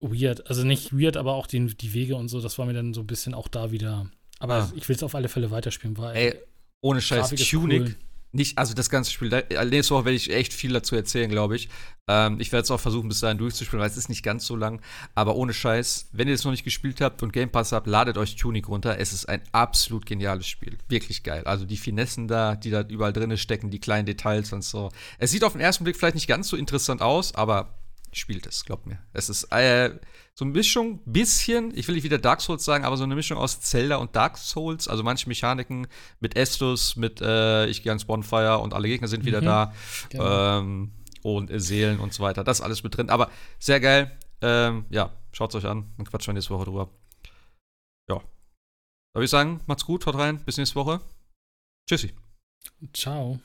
weird. Also nicht weird, aber auch den, die Wege und so, das war mir dann so ein bisschen auch da wieder. Aber ah. ich will es auf alle Fälle weiterspielen, weil. Ey, ohne Scheiß, Tunic. Cool nicht, also das ganze Spiel, äh, nächste Woche werde ich echt viel dazu erzählen, glaube ich. Ähm, ich werde es auch versuchen, bis dahin durchzuspielen, weil es ist nicht ganz so lang. Aber ohne Scheiß, wenn ihr es noch nicht gespielt habt und Game Pass habt, ladet euch Tunic runter. Es ist ein absolut geniales Spiel. Wirklich geil. Also die Finessen da, die da überall drin stecken, die kleinen Details und so. Es sieht auf den ersten Blick vielleicht nicht ganz so interessant aus, aber spielt es, glaubt mir. Es ist äh, so eine Mischung, bisschen, ich will nicht wieder Dark Souls sagen, aber so eine Mischung aus Zelda und Dark Souls. Also manche Mechaniken mit Estus, mit äh, ich gehe ans Bonfire und alle Gegner sind wieder mhm. da. Genau. Ähm, und Seelen und so weiter. Das ist alles mit drin. Aber sehr geil. Ähm, ja, schaut es euch an. Dann quatschen wir nächste Woche drüber. Ja. Da würde ich sagen, macht's gut, haut rein. Bis nächste Woche. Tschüssi. Ciao.